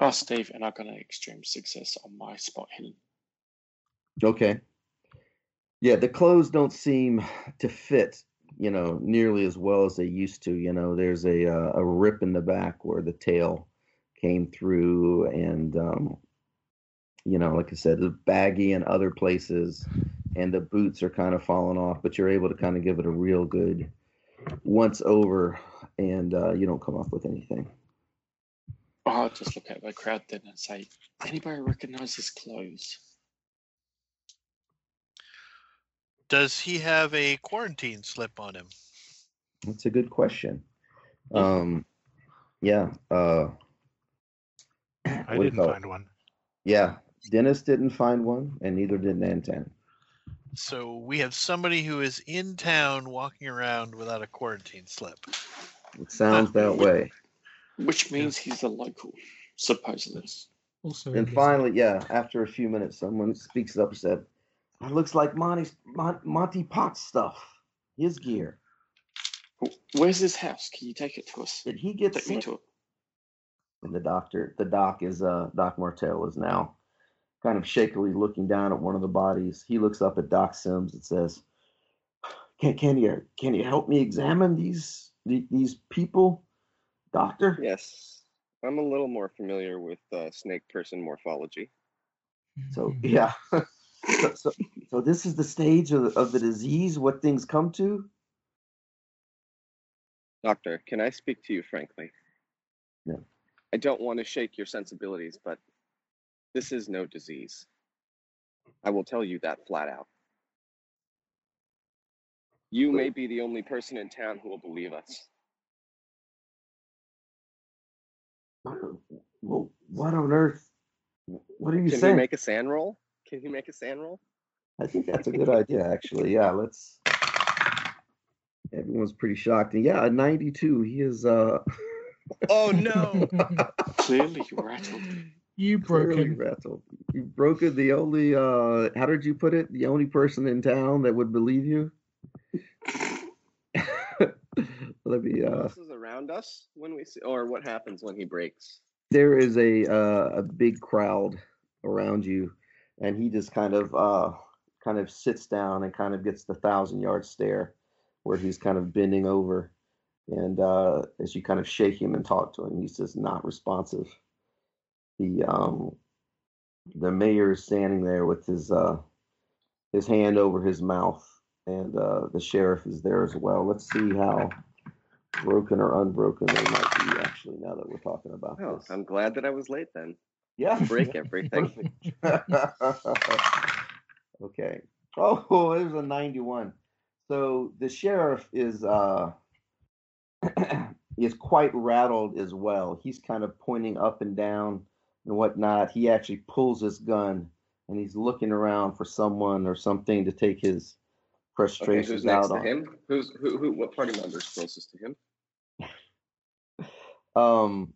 Oh, Steve, and I got an extreme success on my spot hidden. Okay. Yeah, the clothes don't seem to fit, you know, nearly as well as they used to. You know, there's a uh, a rip in the back where the tail came through, and um, you know, like I said, it's baggy in other places, and the boots are kind of falling off. But you're able to kind of give it a real good once over, and uh, you don't come up with anything. Oh, I'll just look at the crowd then and say, anybody recognize his clothes? Does he have a quarantine slip on him? That's a good question. Um, yeah. Uh, I what do you didn't find one. Yeah, Dennis didn't find one, and neither did Nantan. So we have somebody who is in town walking around without a quarantine slip. It sounds that way. Which means he's a local, supposedly. Also, And finally, yeah, after a few minutes, someone speaks up and said, "It looks like Monty's Mon- Monty Potts stuff. His gear. Where's his house? Can you take it to us? Did he get Take me to it. And the doctor, the doc is uh, Doc Martell is now kind of shakily looking down at one of the bodies. He looks up at Doc Sims and says, "Can can you can you help me examine these these people, Doctor?" Yes, I'm a little more familiar with uh, snake person morphology. So yeah. so, so, so this is the stage of, of the disease, what things come to? Doctor, can I speak to you frankly? Yeah. I don't want to shake your sensibilities, but this is no disease. I will tell you that flat out. You may be the only person in town who will believe us. Well, what on earth? What are you Can saying? Can we make a SAN roll? Can you make a SAN roll? I think that's a good idea, actually. Yeah, let's. everyone's pretty shocked. And yeah, 92. He is uh Oh no! Clearly rattled. you broke clearly him. rattled. You broken the only uh how did you put it? The only person in town that would believe you. Let me uh else is around us when we see, or what happens when he breaks? there is a uh, a big crowd around you, and he just kind of uh, kind of sits down and kind of gets the thousand yard stare, where he's kind of bending over, and uh, as you kind of shake him and talk to him, he's just not responsive. The um, the mayor is standing there with his uh, his hand over his mouth, and uh, the sheriff is there as well. Let's see how broken or unbroken they might be actually now that we're talking about Oh, this. I'm glad that I was late then. Yeah. Break everything. okay. Oh, it was a 91. So the sheriff is uh is quite rattled as well. He's kind of pointing up and down and whatnot. He actually pulls his gun and he's looking around for someone or something to take his Okay, who's next out to on. him? Who's who? Who? What party member is closest to him? Um,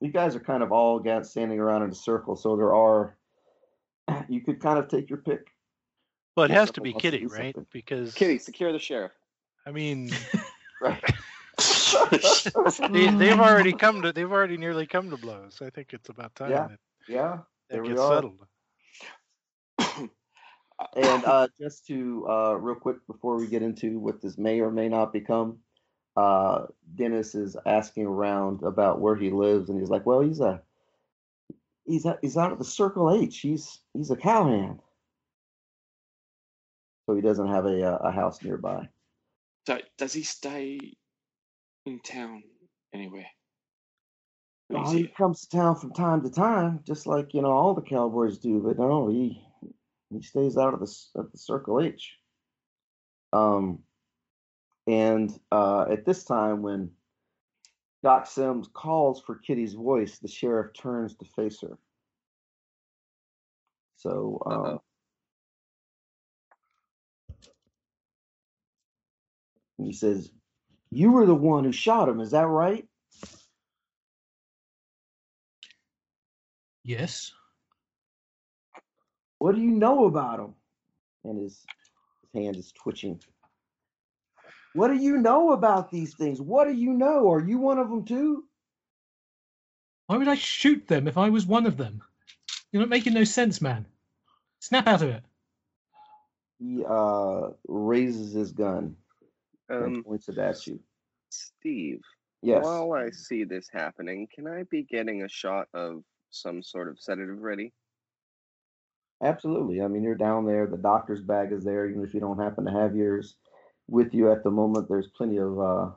you guys are kind of all again standing around in a circle, so there are. You could kind of take your pick. Well, it has to be wants to Kitty, right? something. Because Kitty, secure the sheriff. I mean, Right. they, they've already come to they've already nearly come to blows. I think it's about time Yeah, that Yeah. that There we gets are. settled. And uh, just to uh, real quick before we get into what this may or may not become, uh, Dennis is asking around about where he lives, and he's like, "Well, he's a he's a, he's out of the Circle H. He's he's a cowhand, so he doesn't have a uh, a house nearby." So does he stay in town anywhere? Oh, he comes to town from time to time, just like you know all the cowboys do. But no, he he stays out of the of the Circle H. Um, and uh, at this time, when Doc Sims calls for Kitty's voice, the sheriff turns to face her. So um, Uh-oh. he says, "You were the one who shot him. Is that right?" Yes. What do you know about him? And his, his hand is twitching. What do you know about these things? What do you know? Are you one of them too? Why would I shoot them if I was one of them? You're not making no sense, man. Snap out of it. He uh, raises his gun and Um, points it at you. Steve. Yes. While I see this happening, can I be getting a shot of some sort of sedative ready? Absolutely. I mean, you're down there. The doctor's bag is there. Even if you don't happen to have yours with you at the moment, there's plenty of uh,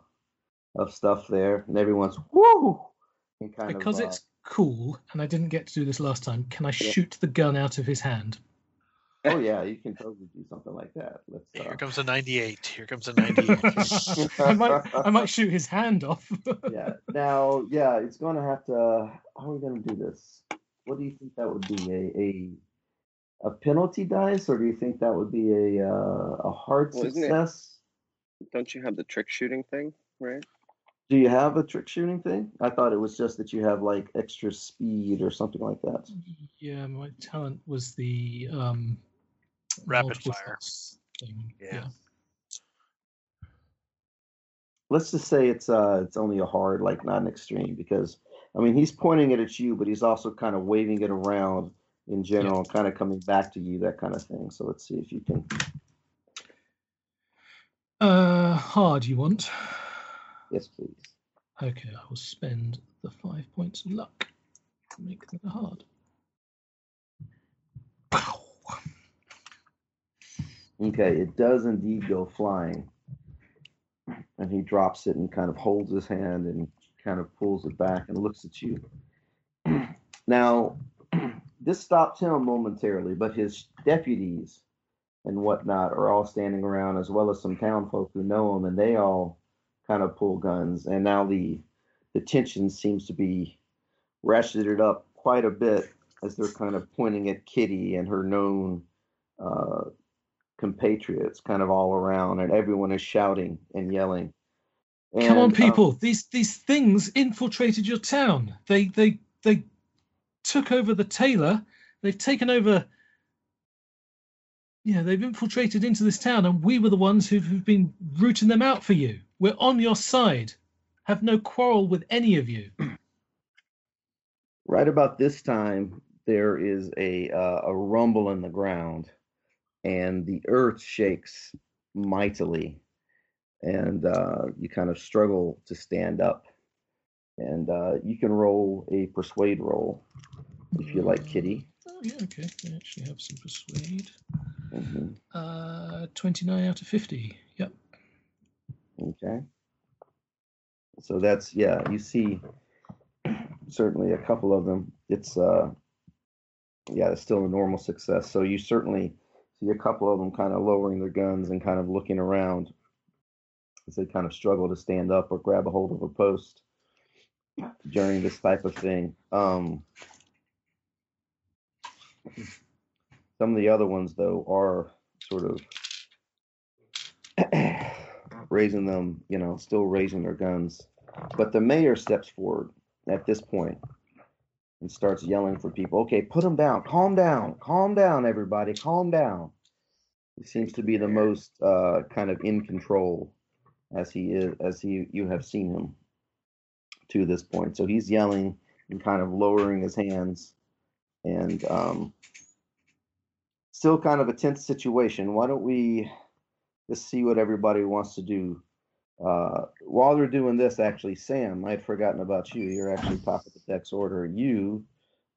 of stuff there, and everyone's woo. And kind Because of, uh, it's cool, and I didn't get to do this last time, can I Yeah. shoot the gun out of his hand? oh yeah, you can totally do something like that. Let's. Here Uh, comes a 98. Here comes a 98. I might I might shoot his hand off. yeah. Now, yeah, it's going to have to. How are we going to do this? What do you think that would be? A a a penalty dice, or do you think that would be a uh, a hard Well, isn't it- success? Don't you have the trick shooting thing, right? Do you have a trick shooting thing? I thought it was just that you have like extra speed or something like that. yeah, my talent was the um Rapid fire. shots thing. Yeah. Let's just say it's uh it's only a hard, like not an extreme, because I mean he's pointing it at you, but he's also kind of waving it around in general, and kind of coming back to you, that kind of thing. So let's see if you can. Uh, hard you want? Yes, please. Okay, I will spend the five points of luck to make that hard. Okay, it does indeed go flying. And he drops it and kind of holds his hand and kind of pulls it back and looks at you. now, this stops him momentarily, but his deputies and whatnot are all standing around, as well as some town folk who know him, and they all kind of pull guns. And now the the tension seems to be ratcheted up quite a bit as they're kind of pointing at Kitty and her known uh, compatriots kind of all around, and everyone is shouting and yelling. Come on, And, uh, people! these these things infiltrated your town. They they they took over the tailor. They've taken over. Yeah, they've infiltrated into this town, and we were the ones who've, who've been rooting them out for you. We're on your side. Have no quarrel with any of you. right about this time, there is a uh, a rumble in the ground, and the earth shakes mightily, and uh, you kind of struggle to stand up. And uh, you can roll a persuade roll if you like, Kitty. Oh yeah, okay. I actually have some persuade. hmm Uh, twenty-nine out of fifty. Yep. Okay. So that's yeah, you see certainly a couple of them. It's uh yeah, it's still a normal success. So you certainly see a couple of them kind of lowering their guns and kind of looking around as they kind of struggle to stand up or grab a hold of a post during this type of thing. Um some of the other ones though are sort of raising them, you know, still raising their guns. But the mayor steps forward at this point and starts yelling for people. Okay, put them down. Calm down. Calm down, everybody. Calm down. He seems to be the most uh, kind of in control as he is, as he you have seen him to this point. So he's yelling and kind of lowering his hands, and um, still kind of a tense situation. Why don't we just see what everybody wants to do? Uh, while they're doing this, actually, Sam, I had forgotten about you. You're actually top of the deck's order. You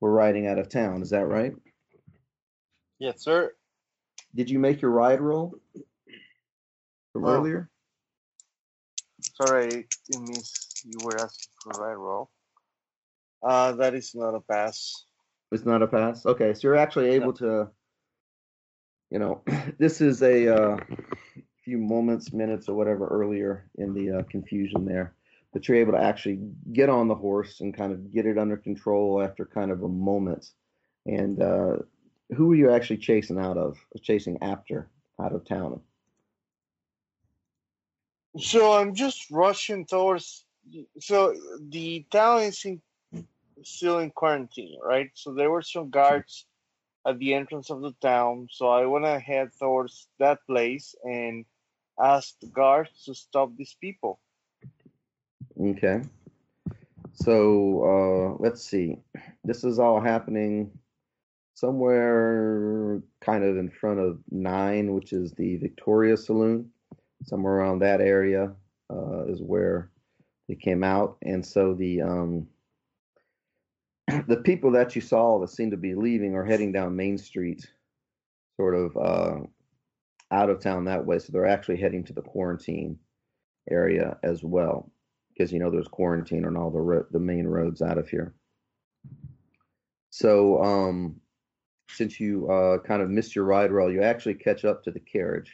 were riding out of town. Is that right? Yes, sir. Did you make your ride roll from Oh. earlier? Sorry, I missed you were asking for ride roll. Uh, that is not a pass. It's not a pass. Okay, so you're actually able to, you know, this is a uh, few moments, minutes, or whatever earlier in the uh, confusion there, but you're able to actually get on the horse and kind of get it under control after kind of a moment. And uh, who were you actually chasing out of, chasing after out of town? So I'm just rushing towards. So the town is in, still in quarantine, right? So there were some guards at the entrance of the town. So I want to head towards that place and ask the guards to stop these people. Okay. So uh, let's see. This is all happening somewhere kind of in front of Nine, which is the Victoria Saloon. Somewhere around that area uh, is where they came out, and so the um, the people that you saw that seem to be leaving are heading down Main Street, sort of uh, out of town that way. So they're actually heading to the quarantine area as well because you know there's quarantine on all the ro- the main roads out of here. So um, since you uh, kind of missed your ride roll, you actually catch up to the carriage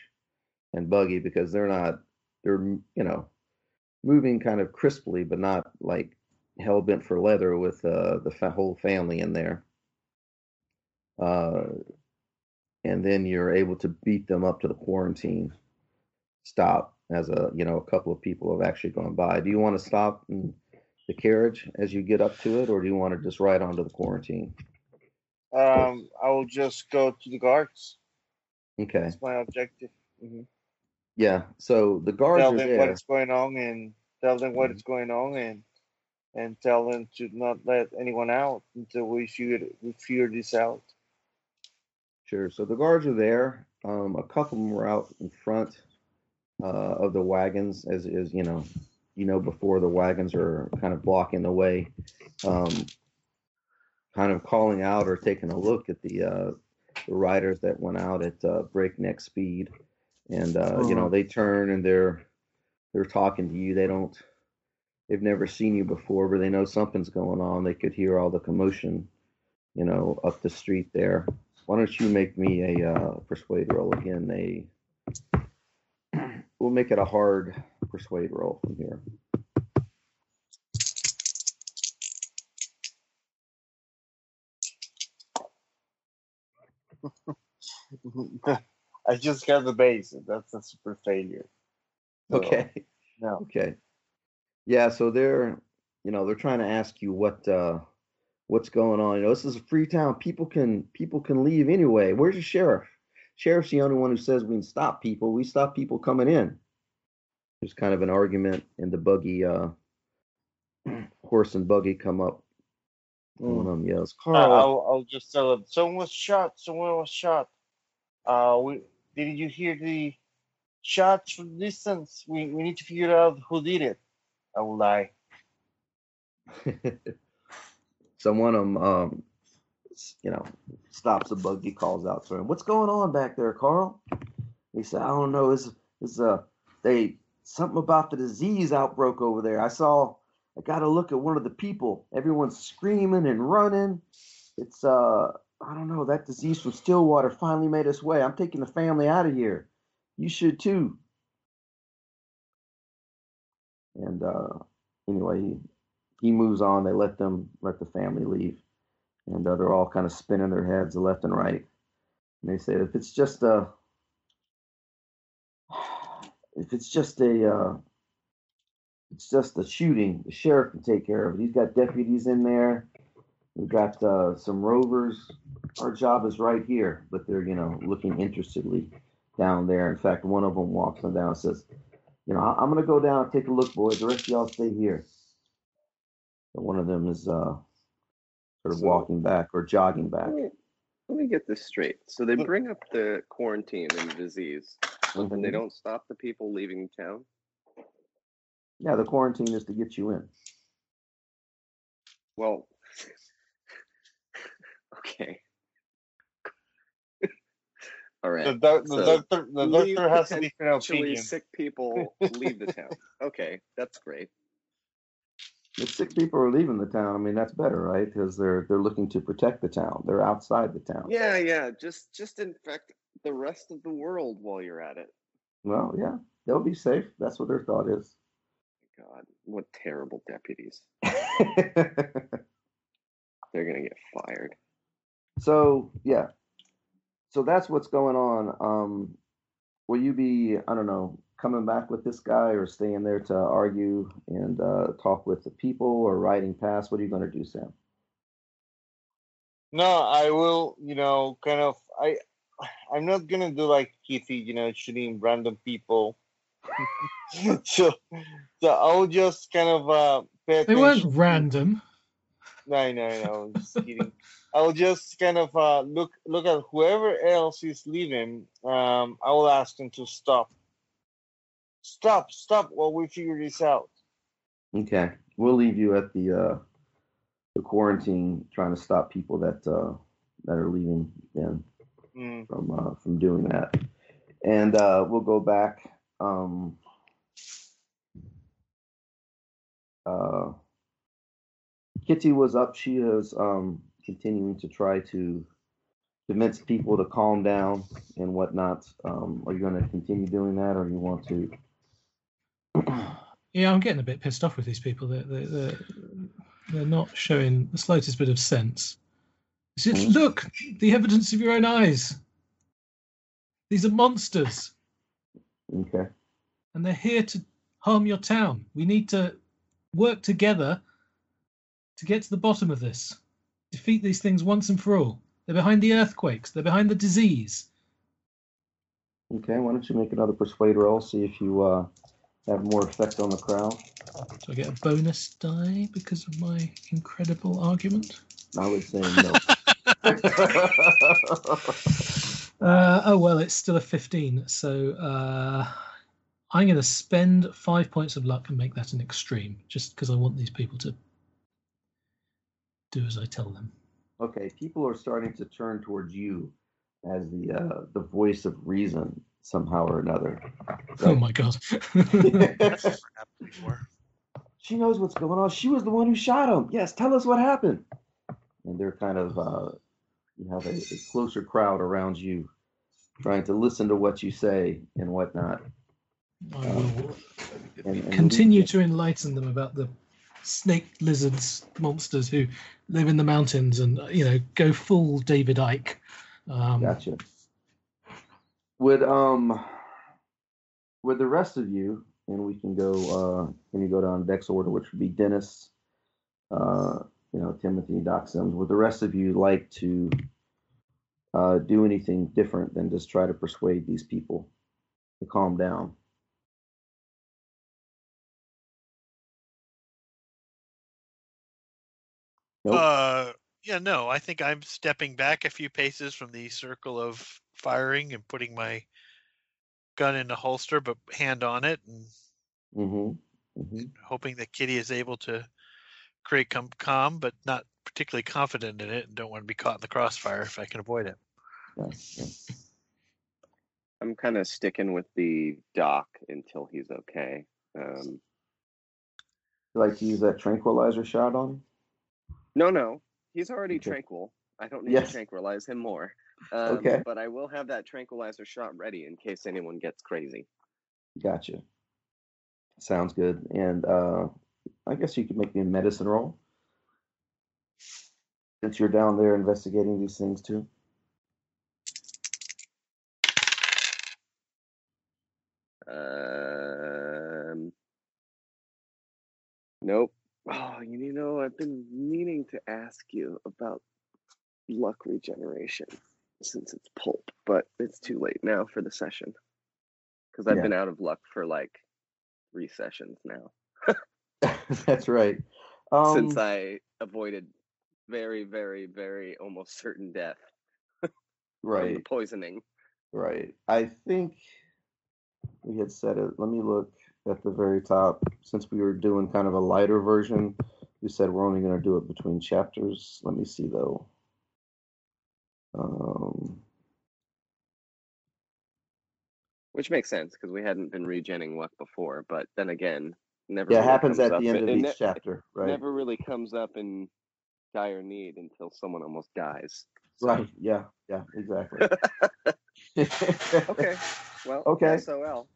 and buggy because they're not they're you know moving kind of crisply, but not like hell bent for leather with uh, the fa- whole family in there. Uh, and then you're able to beat them up to the quarantine stop as a you know a couple of people have actually gone by. Do you want to stop in the carriage as you get up to it, or do you want to just ride onto the quarantine? Um, I will just go to the guards. Okay, That's my objective. hmm yeah. So the guards Tell them what is going on and tell them what Mhm. is going on and and tell them to not let anyone out until we figure we figure this out. Sure. So the guards are there. Um, a couple of them were out in front uh, of the wagons, as is you know, you know, before the wagons are kind of blocking the way, um, kind of calling out or taking a look at the uh, the riders that went out at uh, breakneck speed, and uh, you know they turn and they're they're talking to you. They don't. They've never seen you before, but they know something's going on. They could hear all the commotion, you know, up the street there. Why don't you make me a uh, persuade roll again? A we'll make it a hard persuade roll from here. I just got the base. That's a super failure. So, Okay. No. Okay. Yeah, so they're you know, they're trying to ask you what uh what's going on. You know, this is a free town. People can people can leave anyway. Where's the sheriff? Sheriff's the only one who says we can stop people. We stop people coming in. There's kind of an argument and the buggy uh horse and buggy come up. One of them yells, Uh, I'll, I'll just tell them someone was shot. Someone was shot. Uh, we did you hear the shots from distance? We we need to figure out who did it. I will lie. so one of um, you know, stops the buggy, calls out to him, "What's going on back there, Carl?" He said, "I don't know. It's it's uh they something about the disease outbreak over there. I saw. I got to look at one of the people. Everyone's screaming and running. It's uh I don't know. That disease from Stillwater finally made its way. I'm taking the family out of here. You should too." And uh, anyway, he, he moves on. They let them let the family leave, and uh, they're all kind of spinning their heads left and right. And they say, if it's just a, if it's just a, uh, it's just a shooting, the sheriff can take care of it. He's got deputies in there. We've got uh, some rovers. Our job is right here, but they're you know looking interestedly down there. In fact, one of them walks them down and says, you know, "I- I'm gonna go down and take a look, boys. The rest of y'all stay here. And one of them is uh, sort of So- walking back or jogging back. Let me, let me get this straight. So they bring up the quarantine and disease, and they Mhm. don't stop the people leaving town. Yeah, the quarantine is to get you in. Well, okay. All right. The, doc- the So, doctor the leave doctor has a different Potentially sick people leave the town. Okay, that's great. If sick people are leaving the town, I mean that's better, right? Because they're they're looking to protect the town. They're outside the town. Yeah, yeah. Just just infect the rest of the world while you're at it. Well, yeah, they'll be safe. That's what their thought is. God, what terrible deputies. They're gonna get fired. So yeah, so that's what's going on. Um, will you be, I don't know, coming back with this guy or staying there to argue and uh, talk with the people or riding past? What are you going to do, Sam? No, I will, you know, kind of I I'm not gonna do like Kitty, you know, shooting random people. so so I'll just kind of uh pay They weren't attention. random. No, no, no, I'm just kidding. I'll just kind of uh look look at whoever else is leaving. Um I will ask them to stop. Stop, stop while we figure this out. Okay, we'll leave you at the uh, the quarantine, trying to stop people that uh, that are leaving then Mm. from uh, from doing that, and uh, we'll go back. Um, uh, Kitty was up. She is um, continuing to try to convince people to calm down and whatnot. Um, are you going to continue doing that, or you want to? Yeah, I'm getting a bit pissed off with these people. They're, they're, they're, they're not showing the slightest bit of sense. It's just, Mhm. look, the evidence of your own eyes. These are monsters, Okay. and they're here to harm your town. We need to work together to get to the bottom of this. Defeat these things once and for all. They're behind the earthquakes. They're behind the disease. Okay, why don't you make another persuade roll, see if you uh, have more effect on the crowd. So I get a bonus die because of my incredible argument. I would say no. Uh, oh well, it's still a 15. So uh, I'm going to spend five points of luck and make that an extreme, just because I want these people to do as I tell them. okay, people are starting to turn towards you as the uh, the voice of reason somehow or another. Oh my god! That's never happened before. She knows what's going on. She was the one who shot him. Yes, tell us what happened. And they're kind of uh, you have a, a closer crowd around you, trying to listen to what you say and whatnot. I will And, and continue to enlighten them about the snake lizards monsters who live in the mountains and you know go full David Icke. Um, Gotcha. Would um would the rest of you, and we can go uh when you go down Dex order, which would be Dennis, uh, you know, Timothy, Doc Sims, would the rest of you like to uh do anything different than just try to persuade these people to calm down? Nope. Uh, yeah, no, I think I'm stepping back a few paces from the circle of firing and putting my gun in the holster, but hand on it, and mm-hmm. Mm-hmm. hoping that Kitty is able to create com- calm, but not particularly confident in it, and don't want to be caught in the crossfire if I can avoid it. Yeah, yeah. I'm kind of sticking with the doc until he's okay. Um, You like to use that tranquilizer shot on him? No, no, he's already Okay. tranquil. I don't need Yes. to tranquilize him more. Um, Okay. But I will have that tranquilizer shot ready in case anyone gets crazy. Gotcha. Sounds good. And uh, I guess you could make me a medicine roll since you're down there investigating these things too. Um, nope. Oh, you know, I've been meaning to ask you about luck regeneration since it's pulp, but it's too late now for the session because I've Yeah. been out of luck for like three sessions now That's right. Um, since I avoided very, very, very almost certain death from the right, poisoning. right. I think we had said it. Let me look at the very top. Since we were doing kind of a lighter version, we said we're only going to do it between chapters. Let me see though. Um, Which makes sense because we hadn't been regenning luck before, but then again, never. yeah, really happens at the end of each ne- chapter, right? Never really comes up in dire need until someone almost dies. So- Right. Yeah. Yeah. Exactly. Okay. Well. Okay. SOL.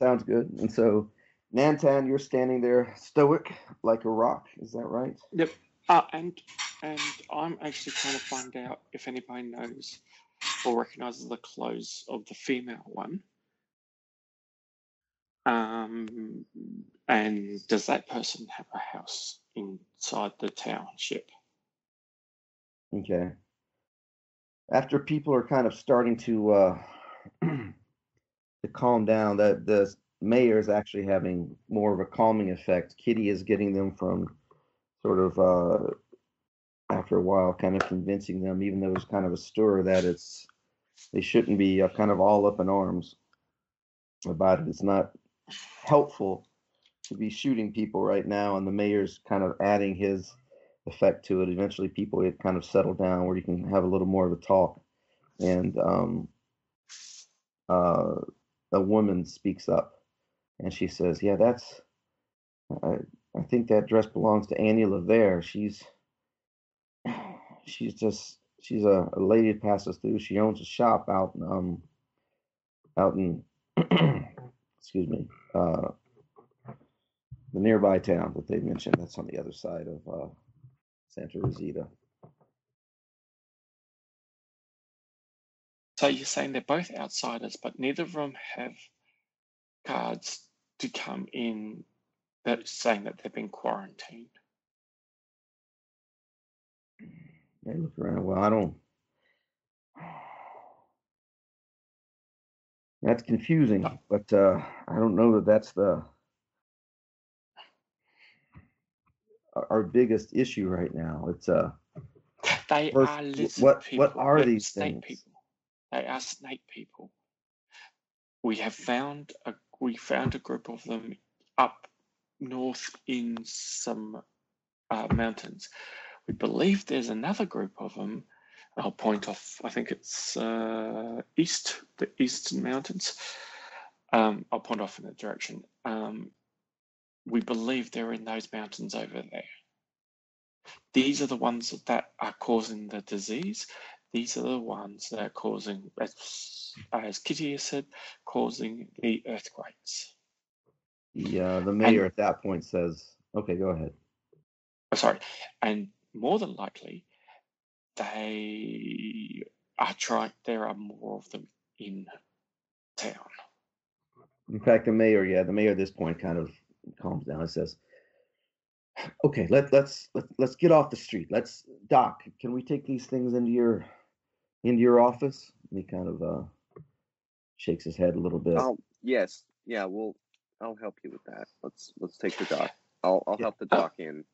Sounds good. And so, Nantan, you're standing there stoic like a rock. Is that right? Yep. Uh, and and I'm actually trying to find out if anybody knows or recognizes the clothes of the female one. Um, and does that person have a house inside the township? Okay. After people are kind of starting to uh, to calm down, that the mayor is actually having more of a calming effect. Kitty is getting them from sort of uh, after a while, kind of convincing them, even though there's kind of a stir that it's they shouldn't be uh, kind of all up in arms about it. It's not helpful to be shooting people right now, and the mayor's kind of adding his effect to it. Eventually, people get kind of settled down where you can have a little more of a talk. And um, uh, a woman speaks up, and she says, "Yeah, that's. I, I think that dress belongs to Annie Levere. She's, she's just, she's a, a lady that passes through. She owns a shop out in, um, out in, excuse me, uh, the nearby town that they mentioned. That's on the other side of uh, Santa Rosita. So you're saying they're both outsiders, but neither of them have cards to come in that saying that they've been quarantined. They look around. Well, I don't. That's confusing, but uh, I don't know that that's the our biggest issue right now. It's uh, They First, are what- people. what are these things? people? They are snake people. We have found a we found a group of them up north in some uh, mountains. We believe there's another group of them. I'll point off. I think it's uh, east, the eastern mountains. Um, I'll point off in that direction. Um, we believe they're in those mountains over there. These are the ones that are causing the disease. These are the ones that are causing, as, as Kitty has said, causing the earthquakes. the uh, the mayor at that point says, "Okay, go ahead." Oh, sorry, and more than likely, they are trying. There are more of them in town. In fact, the mayor, yeah, the mayor at this point kind of calms down and says, "Okay, let let's let, let's get off the street. Let's Doc, can we take these things into your into your office?" And he kind of uh shakes his head a little bit. I'll yes, yeah, we'll I'll help you with that. Let's let's take the doc. I'll I'll Yeah. help the Uh, doc in.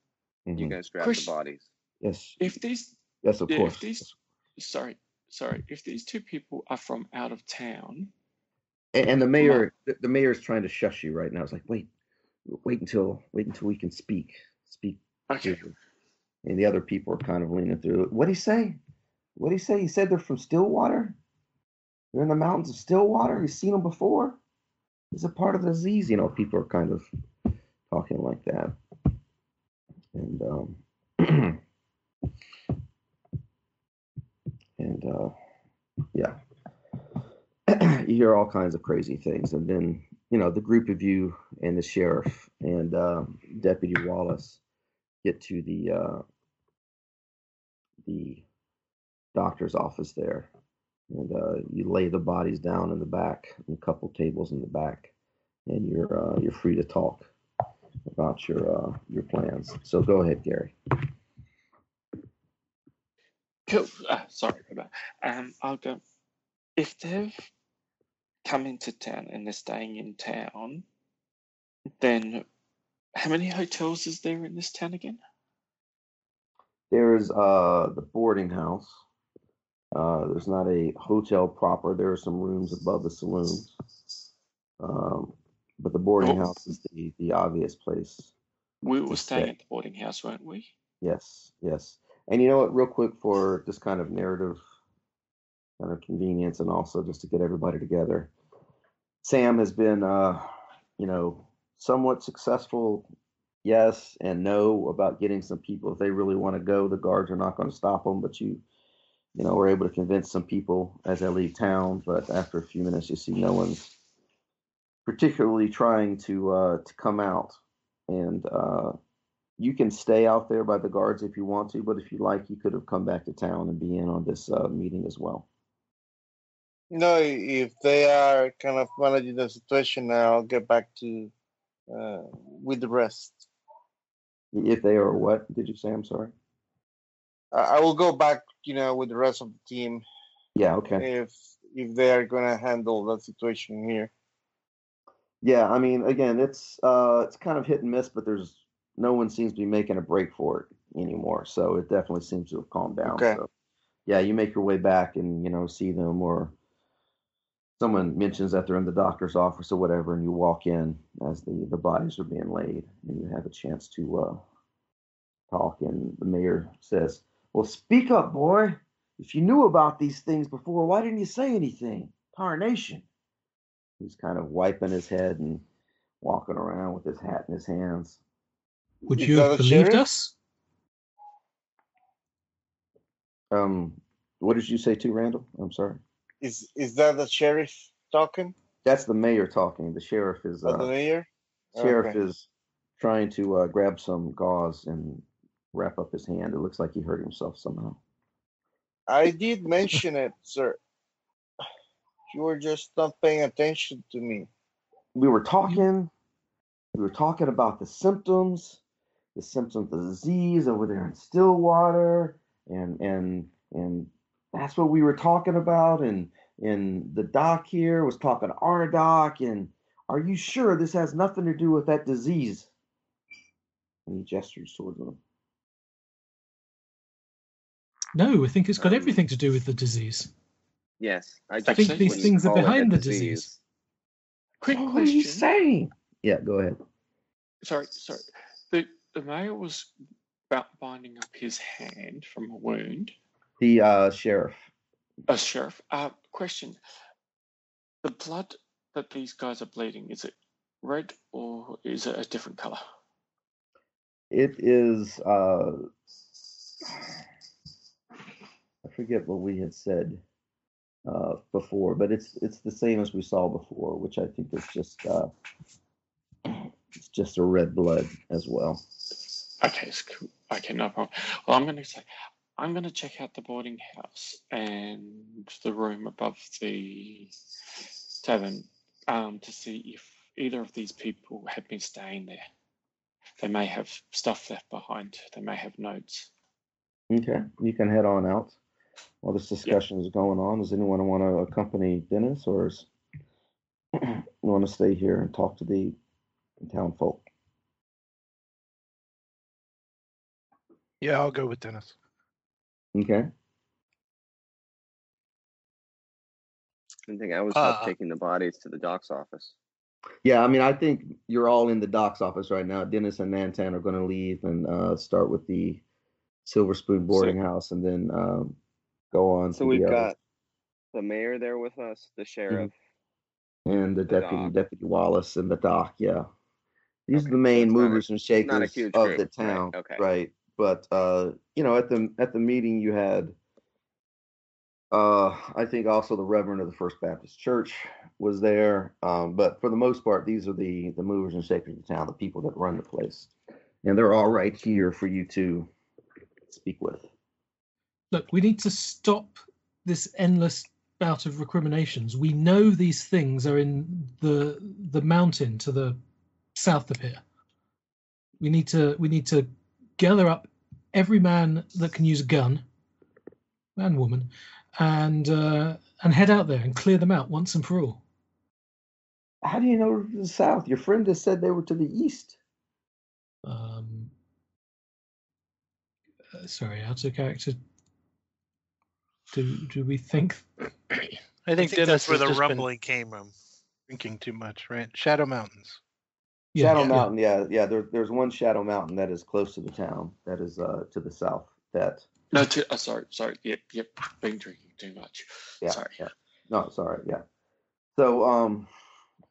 You Mhm. guys grab Chris- the bodies. Yes, If these, yes, of yeah, course. if these, sorry, sorry, if these two people are from out of town, And, and the mayor, the, the mayor is trying to shush you right now. It's like, wait, wait until wait until we can speak, speak. okay. And the other people are kind of leaning through. What would he say? What would he say? He said they're from Stillwater. They're in the mountains of Stillwater. He's seen them before. It's a part of the disease. You know, people are kind of talking like that. And um, and uh, yeah, you hear all kinds of crazy things. And then you know the group of you and the sheriff and uh, Deputy Wallace get to the uh, the doctor's office there, and uh, you lay the bodies down in the back, a couple tables in the back, and you're uh, you're free to talk about your uh, your plans. So go ahead, Gary. cool. Ah, sorry about. Um, I'll go. If they've come into town and they're staying in town, then how many hotels is there in this town again? There's uh, the boarding house. Uh, there's not a hotel proper. There are some rooms above the saloons. Um, but the boarding Oh. house is the, the obvious place. We were staying stay. at the boarding house, weren't we? Yes, yes. And you know what, real quick for just kind of narrative kind of convenience and also just to get everybody together. Sam has been uh, you know, somewhat successful, yes and no, about getting some people if they really want to go, the guards are not going to stop them, but you you know, we're able to convince some people as they leave town, but after a few minutes you see no one's particularly trying to uh to come out. And uh you can stay out there by the guards if you want to, but if you like, you could have come back to town and be in on this uh, meeting as well. No, if they are kind of managing the situation, I'll get back to uh, with the rest. If they are what did you say? I'm sorry. I, will go back, you know, with the rest of the team Yeah. Okay. if if they are gonna handle that situation here. Yeah. I mean, again, it's uh, it's kind of hit and miss, but there's no one seems to be making a break for it anymore. So it definitely seems to have calmed down. Okay. So, yeah, you make your way back and you know see them, or someone mentions that they're in the doctor's office or whatever, and you walk in as the the bodies are being laid, and you have a chance to uh, talk. And the mayor says, "Well, speak up, boy. If you knew about these things before, why didn't you say anything? Tarnation." He's kind of wiping his head and walking around with his hat in his hands. Would Is you have believed sheriff? us? Um, what did you say to Randall? I'm sorry. Is is that the sheriff talking? That's the mayor talking. The sheriff is Or the uh, mayor? sheriff Okay. is trying to uh, grab some gauze and wrap up his hand. It looks like he hurt himself somehow. I did mention it, sir. You were just not paying attention to me. We were talking. We were talking about the symptoms, the symptoms of the disease over there in Stillwater, and and and that's what we were talking about. And and the doc here was talking to our doc. And are you sure this has nothing to do with that disease? And he gestures towards them. No, I think it's got Um, everything to do with the disease. Yes, I I think these things are call it a behind the disease. Quick what are you question. saying? Yeah, go ahead. Sorry, sorry. The the mayor was about binding up his hand from a wound. The uh, sheriff. Uh, sheriff, uh, question: The blood that these guys are bleeding is it red or is it a different color? It is. Uh, I forget what we had said uh, before, but it's it's the same as we saw before, which I think is just uh, it's just a red blood as well. Okay, it's cool. Okay, no problem. Well, I'm going to say, I'm going to check out the boarding house and the room above the tavern um, to see if either of these people had been staying there. They may have stuff left behind. They may have notes. Okay, you can head on out while this discussion is going on. Does anyone want to accompany Dennis, or is you want to stay here and talk to the town folk? Yeah, I'll go with Dennis. Okay. I think I was Uh, taking the bodies to the doc's office. Yeah, I mean, I think you're all in the doc's office right now. Dennis and Nantan are going to leave and uh, start with the Silver Spoon boarding house, and then um, go on. So we've the got the mayor there with us, the sheriff. and the the deputy, doc. Deputy Wallace, and the doc. Yeah, these Okay, are the main it's not a- movers and shakers not a huge of group, the right, town, okay. right? But uh, you know, at the at the meeting, you had, uh, I think also the Reverend of the First Baptist Church was there. Um, but for the most part, these are the the movers and shakers of the town, the people that run the place, and they're all right here for you to speak with. Look, we need to stop this endless bout of recriminations. We know these things are in the the mountain to the south of here. We need to we need to gather up every man that can use a gun, man, woman, and uh, and head out there and clear them out once and for all. How do you know to the south? Your friend has said they were to the east. Um, uh, sorry, out of character. Do do we think? I I think, think that's where the just been rumbling came from. drinking too much, right? Shadow Mountains. Yeah, Shadow yeah. Mountain, yeah, yeah. There, there's one Shadow Mountain that is close to the town. That is uh, to the south. That No, to, oh, sorry, sorry. Yep, yep. Been drinking too much. yeah, Sorry. yeah. No, sorry. Yeah. So um,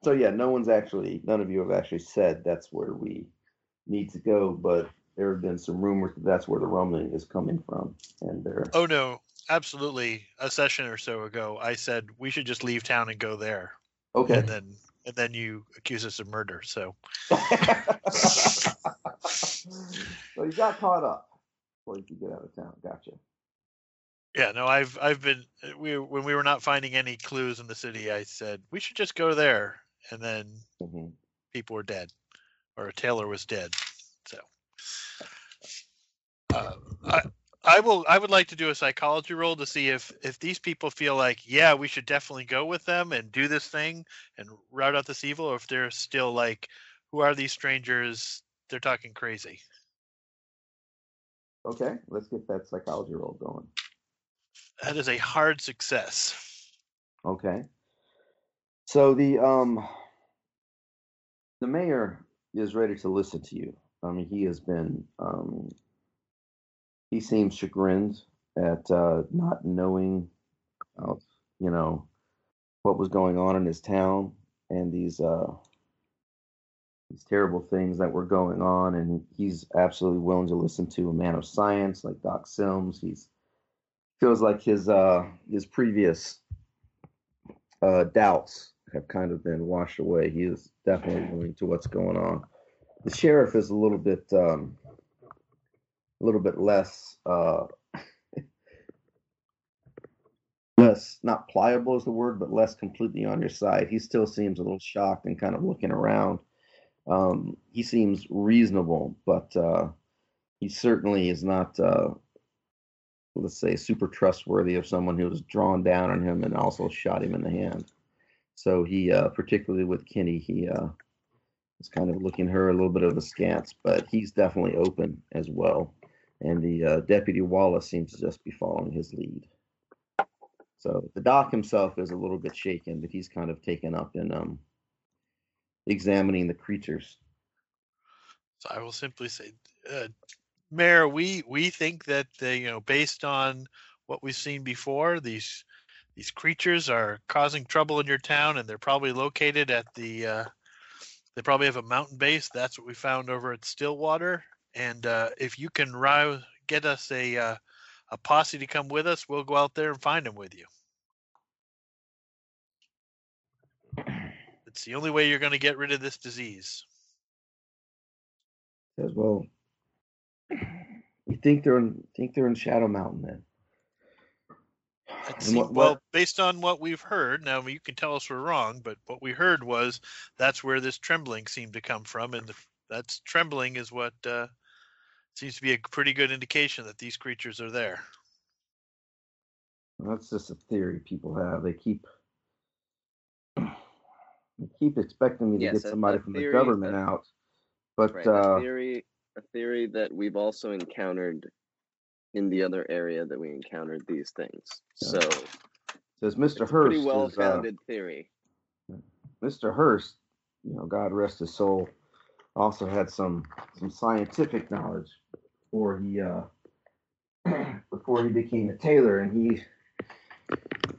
so yeah, no one's actually, none of you have actually said that's where we need to go, but there have been some rumors that that's where the rumbling is coming from, and there. Oh no, absolutely. A session or so ago, I said we should just leave town and go there, Okay. and then and then you accuse us of murder. So so you got caught up before you could get out of town. Gotcha. yeah, no, I've I've been we when we were not finding any clues in the city, I said we should just go there, and then hmm people were dead, or Taylor was dead. So uh, I I will I would like to do a psychology roll to see if if these people feel like yeah we should definitely go with them and do this thing and rout out this evil, or if they're still like who are these strangers? They're talking crazy. Okay, let's get that psychology roll going. That is a hard success. Okay. So the um the mayor is ready to listen to you. I mean, he has been um he seems chagrined at uh not knowing of, you know, what was going on in his town and these uh these terrible things that were going on and he's absolutely willing to listen to a man of science like Doc Sims. He's feels like his uh his previous uh, doubts have kind of been washed away. He is definitely willing to what's going on. The sheriff is a little bit, um, little bit less, uh, less not pliable is the word, but less completely on your side. He still seems a little shocked and kind of looking around. Um, he seems reasonable, but uh, he certainly is not. Uh, let's say super trustworthy of someone who was drawn down on him and also shot him in the hand. So he, uh, particularly with Kitty, he uh, is kind of looking her a little bit of askance, but he's definitely open as well. And the uh, deputy Wallace seems to just be following his lead. So the doc himself is a little bit shaken, but he's kind of taken up in um, examining the creatures. So I will simply say, uh, Mayor, we we think that they, you know, based on what we've seen before, these these creatures are causing trouble in your town, and they're probably located at the. Uh, they probably have a mountain base. That's what we found over at Stillwater. And uh, if you can rouse, get us a uh, a posse to come with us, we'll go out there and find them with you. It's the only way you're going to get rid of this disease. Says, well, you think they're in think they're in Shadow Mountain then? It And what- well, what- based on what we've heard, now you can tell us we're wrong, but what we heard was that's where this trembling seemed to come from, and the, that's trembling is what uh, seems to be a pretty good indication that these creatures are there. That's just a theory people have. They keep they keep expecting me to Yes, get somebody from the government that- out, but right. uh, a theory, a theory that we've also encountered in the other area that we encountered these things. Yeah. So says it's Mr. a Hurst pretty is, well uh, founded theory. Mr. Hurst, you know, God rest his soul, also had some some scientific knowledge before he uh before he became a tailor, and he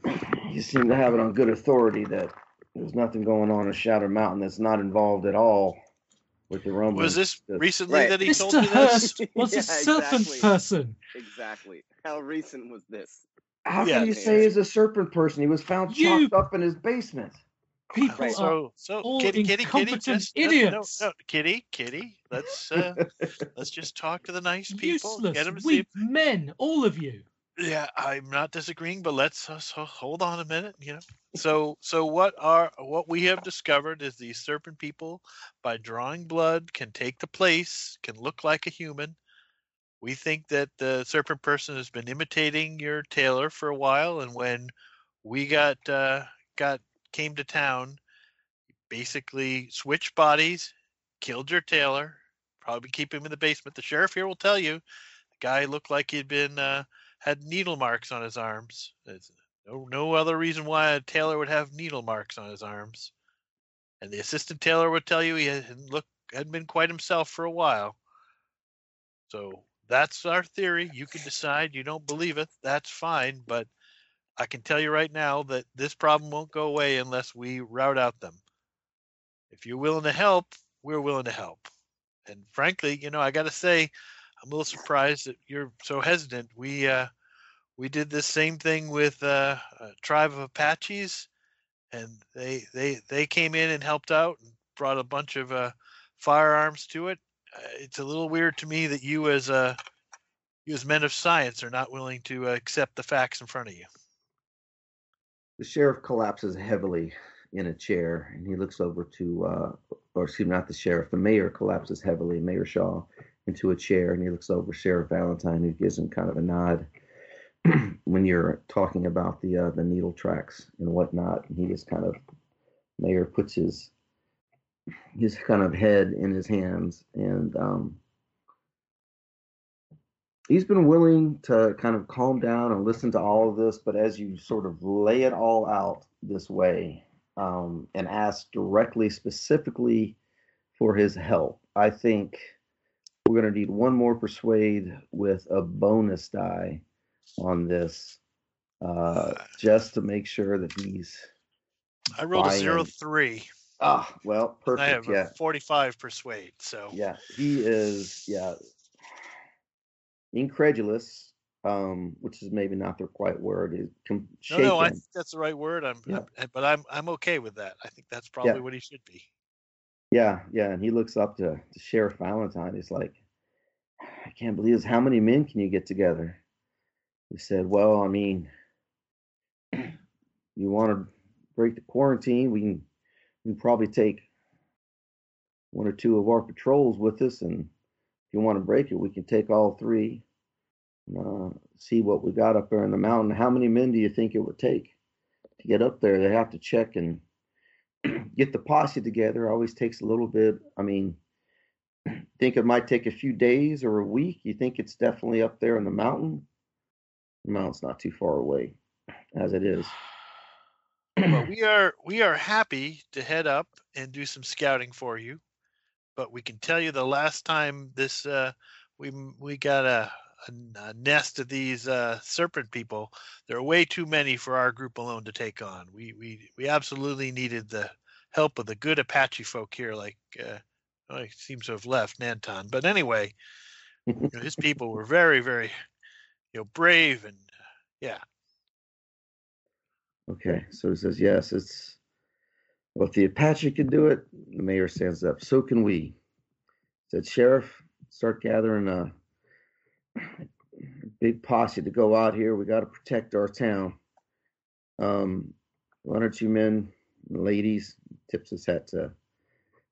he seemed to have it on good authority that there's nothing going on in Shadow Mountain that's not involved at all with the rumbling. Was this That's- recently Right. that he told Mr. you this? Was Yeah, a serpent exactly. person. Exactly. How recent was this? How Yeah. can you say he's a serpent person? He was found You- chopped up in his basement. People Right. are So, so all kitty, kitty, kitty, incompetent just, no, no, idiots. no, kitty, kitty. Let's uh, let's just talk to the nice people. useless, Get them to see. men, all of you. Yeah, I'm not disagreeing, but let's uh, so hold on a minute. You know, so so what are what we have discovered is these serpent people, by drawing blood, can take the place, can look like a human. We think that the serpent person has been imitating your tailor for a while, and when we got uh, got came to town, basically switched bodies, killed your tailor, probably keep him in the basement. The sheriff here will tell you, the guy looked like he'd been uh, had needle marks on his arms. There's no no other reason why a tailor would have needle marks on his arms. And the assistant tailor would tell you he hadn't look hadn't been quite himself for a while. So that's our theory. You can decide you don't believe it. That's fine, but I can tell you right now that this problem won't go away unless we route out them. If you're willing to help, we're willing to help. And frankly, you know, I got to say, I'm a little surprised that you're so hesitant. We uh, we did this same thing with uh, a tribe of Apaches, and they they they came in and helped out and brought a bunch of uh, firearms to it. Uh, it's a little weird to me that you as uh, you as men of science are not willing to uh, accept the facts in front of you. The sheriff collapses heavily in a chair and he looks over to, uh, or excuse me, not the sheriff, the mayor collapses heavily, Mayor Shaw, into a chair and he looks over Sheriff Valentine who gives him kind of a nod when you're talking about the uh, the needle tracks and whatnot. And he just kind of, Mayor puts his his kind of head in his hands and um, he's been willing to kind of calm down and listen to all of this, but as you sort of lay it all out this way um, and ask directly, specifically for his help, I think we're going to need one more persuade with a bonus die on this, uh, just to make sure that he's I rolled a Buy zero three. ah well and I have yeah 45 persuade. So yeah he is yeah incredulous um which is maybe not the right word is com- no, no, I think that's the right word. I'm, Yeah. I'm- but I'm I'm okay with that. I think that's probably what he should be. Yeah, yeah, and he looks up to, to Sheriff Valentine. He's like, I can't believe this. How many men can you get together? He said, Well, I mean, you want to break the quarantine? We can, we can probably take one or two of our patrols with us, and if you want to break it, we can take all three. Uh, see what we got up there in the mountain. How many men do you think it would take to get up there? They have to check and get the posse together always takes a little bit. I mean, think it might take a few days or a week. You think it's definitely up there in the mountain? The mountain's not too far away, as it is. well, we are we are happy to head up and do some scouting for you, but we can tell you the last time this uh, we we got a, a, a nest of these uh, serpent people. There are way too many for our group alone to take on. We we we absolutely needed the help of the good Apache folk here, like uh, well, he seems to have left Nantan. But anyway, you know, his people were very very you know brave and uh, yeah. Okay, so he says, yes, it's, well, if the Apache can do it, the mayor stands up. So can we. Said, Sheriff, start gathering a big posse to go out here. We got to protect our town. Um, one or two men, ladies, tips his hat to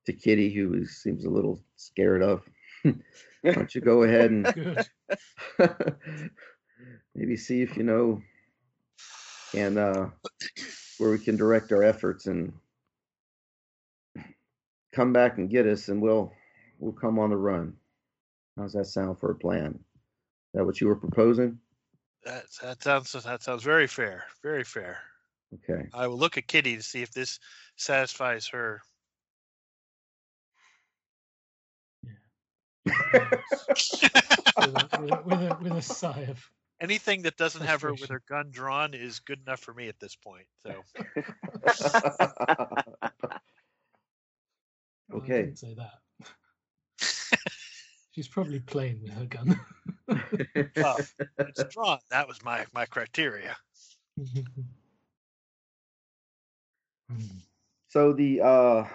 to Kitty, who seems a little scared of. Why don't you go ahead and maybe see if you know and uh, where we can direct our efforts and come back and get us, and we'll we'll come on the run. How's that sound for a plan? Is that what you were proposing? That that sounds that sounds very fair. Very fair. Okay. I will look at Kitty to see if this satisfies her. with, a, with, a, with, a, with a sigh of Anything that doesn't have her with her gun drawn is good enough for me at this point. So well, I Okay. didn't say that. She's probably playing with her gun. well, it's drawn. That was my my criteria. So the uh,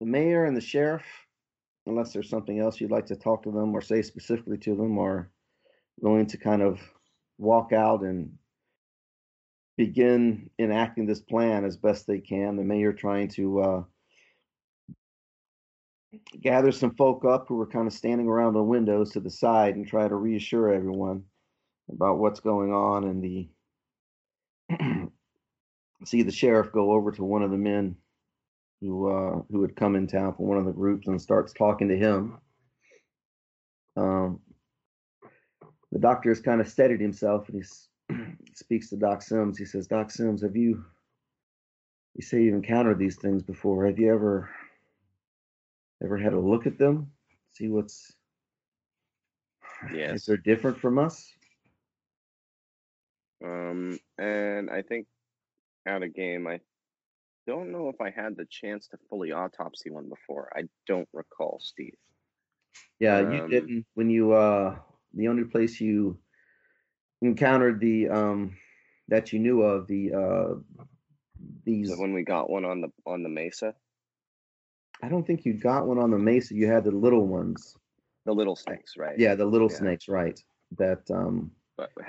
the mayor and the sheriff, unless there's something else you'd like to talk to them or say specifically to them, are going to kind of walk out and begin enacting this plan as best they can. The mayor trying to uh, gather some folk up who were kind of standing around the windows to the side and try to reassure everyone about what's going on and the see the sheriff go over to one of the men who uh, who had come in town from one of the groups and starts talking to him. Um, the doctor has kind of steadied himself and he speaks to Doc Sims. He says, "Doc Sims, have you? You say you've encountered these things before. Have you ever ever had a look at them? See what's if Yes. they're different from us?" Um, and I think out of game, I don't know if I had the chance to fully autopsy one before. I don't recall, Steve. Yeah, you Um, didn't when you uh the only place you encountered the um that you knew of the uh these when we got one on the on the mesa, I don't think you got one on the mesa. You had the little ones. the little snakes, right? Yeah, the little Yeah. snakes, right. That um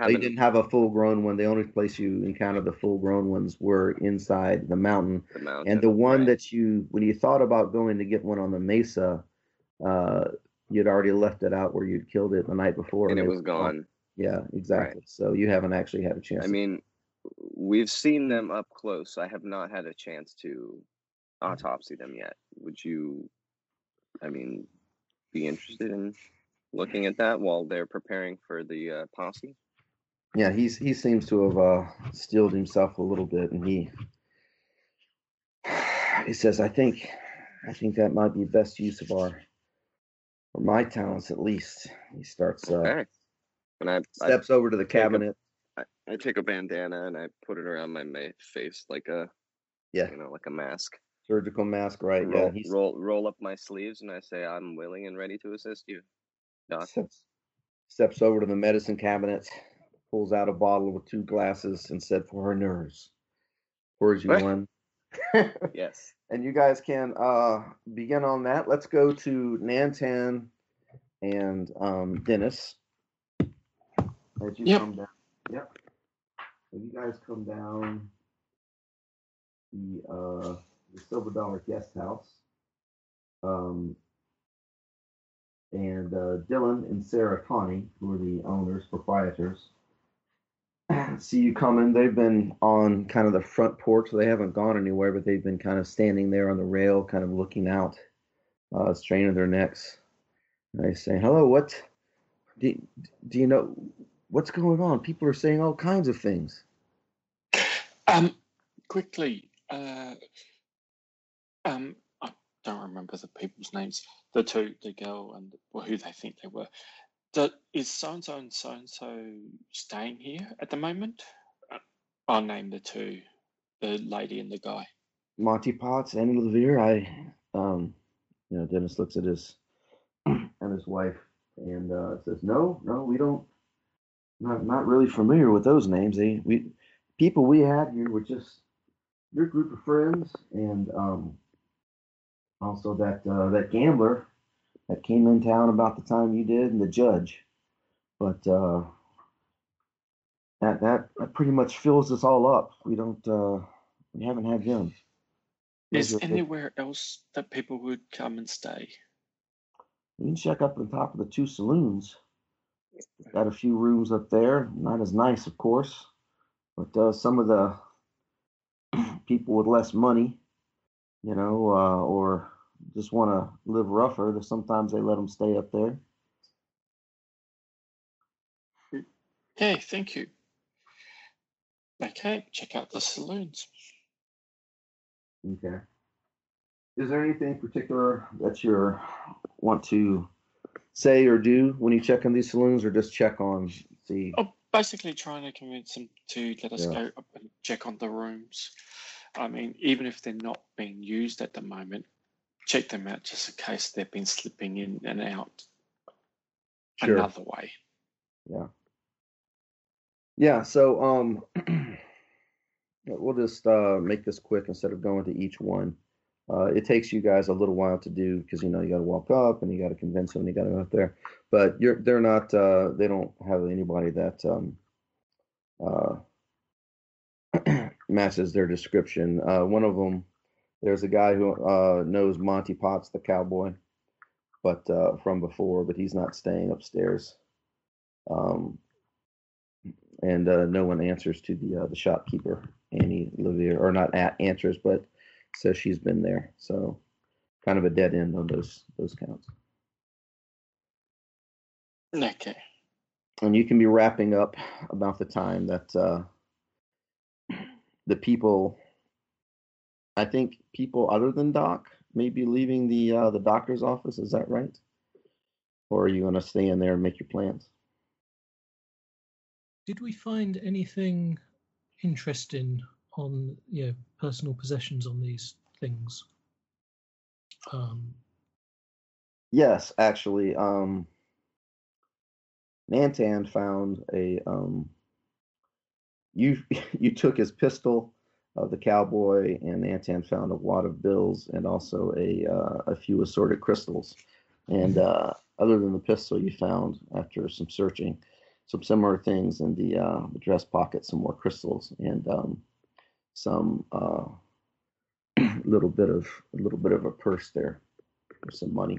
they didn't have a full grown one. The only place you encountered the full grown ones were inside the mountain. the mountain, And the one right. that you when you thought about going to get one on the mesa, uh you'd already left it out where you'd killed it the night before. and it they was were gone. Yeah, exactly. So you haven't actually had a chance. I mean, we've seen them up close. I have not had a chance to autopsy them yet. Would you, I mean, be interested in looking at that while they're preparing for the uh, posse? yeah, he's he seems to have uh, steeled himself a little bit, and he he says, "I think I think that might be best use of our or my talents at least." He starts uh, Okay. And I, I, steps over to the cabinet. I, I take a bandana and I put it around my face like a, Yeah, you know, like a mask. Surgical mask, right? roll, Yeah, he's roll, roll up my sleeves and I say, I'm willing and ready to assist you, Doc. steps, steps over to the medicine cabinet, pulls out a bottle with two glasses, and said, "For her nerves, pours you What? one." Yes. and you guys can uh, begin on that. Let's go to Nantan and um, Dennis. As you Yep. come down, yep. So you guys come down the uh, the Silver Dollar Guest House, um, and uh, Dylan and Sarah Connie, who are the owners, proprietors, see you coming. They've been on kind of the front porch. They haven't gone anywhere, but they've been kind of standing there on the rail, kind of looking out, uh, straining their necks. And they say, "Hello, what? Do, do you know what's going on? People are saying all kinds of things." Um, quickly, uh, um, I don't remember the people's names. The two, the girl and well, who they think they were. Do, is so and so and so and so staying here at the moment? Uh, I'll name the two, the lady and the guy. Monty Potts, Annie Levere. I, um, you know, Dennis looks at his and his wife and uh, says, "No, no, we don't. Not not really familiar with those names. They we people we had here were just your group of friends, and um, also that uh, that gambler that came in town about the time you did, and the judge. But uh, that that that pretty much fills us all up. We don't uh, we haven't had them. Is Those are the- anywhere else that people would come and stay? You can check up on top of the two saloons. Got a few rooms up there. Not as nice, of course, but uh, some of the people with less money, you know, uh, or just want to live rougher, sometimes they let them stay up there. Okay, thank you. Okay, check out the saloons. Okay. Is there anything particular that you want to say or do when you check on these saloons, or just check on the? Oh, basically trying to convince them to let us Yeah. go up and check on the rooms. I mean, even if they're not being used at the moment, check them out just in case they've been slipping in and out Sure. another way. Yeah, Yeah. so um we'll just uh make this quick instead of going to each one. Uh it takes you guys a little while to do because you know you gotta walk up and you gotta convince them, you gotta go up there. But you're they're not uh they don't have anybody that um uh matches their description. Uh one of them there's a guy who uh knows Monty Potts the cowboy, but uh from before, but he's not staying upstairs. Um and uh, no one answers to the uh, the shopkeeper Annie Levier, or not at answers, but says she's been there. So kind of a dead end on those those counts. Okay. And you can be wrapping up about the time that uh, the people. I think people other than Doc may be leaving the uh, the doctor's office. Is that right? Or are you going to stay in there and make your plans? Did we find anything interesting on you know personal possessions on these things? Um, Yes, actually, um, Nantan found a um, you you took his pistol, uh, the cowboy, and Nantan found a wad of bills and also a uh, a few assorted crystals. And uh, other than the pistol, you found after some searching some similar things in the, uh, dress pocket, some more crystals and um, some uh, little bit of a little bit of a purse there with some money.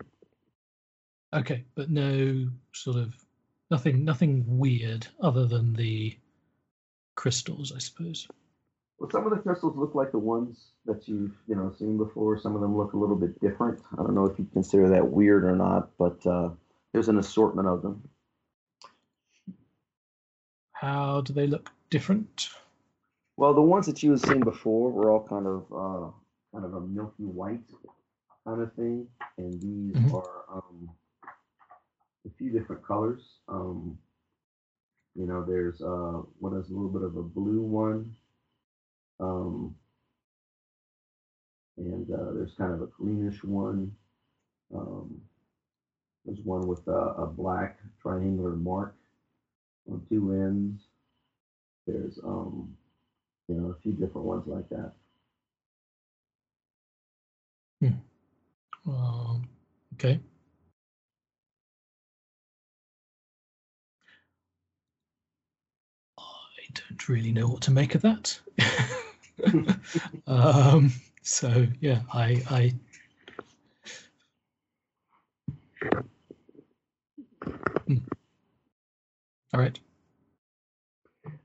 okay, but no sort of nothing nothing weird other than the crystals, I suppose. Well, some of the crystals look like the ones that you've you know seen before. Some of them look a little bit different. I don't know if you consider that weird or not, but uh, there's an assortment of them. How do they look different? Well, the ones that you had seen before were all kind of uh, kind of a milky white kind of thing, and these Mhm. are um, a few different colors. Um, you know, there's uh, one that's a little bit of a blue one, um, and uh, there's kind of a greenish one. Um, there's one with a, a black triangular mark on two ends. There's um, you know, a few different ones like that. Um, okay. I don't really know what to make of that. um, so yeah, I, I Hmm. all right.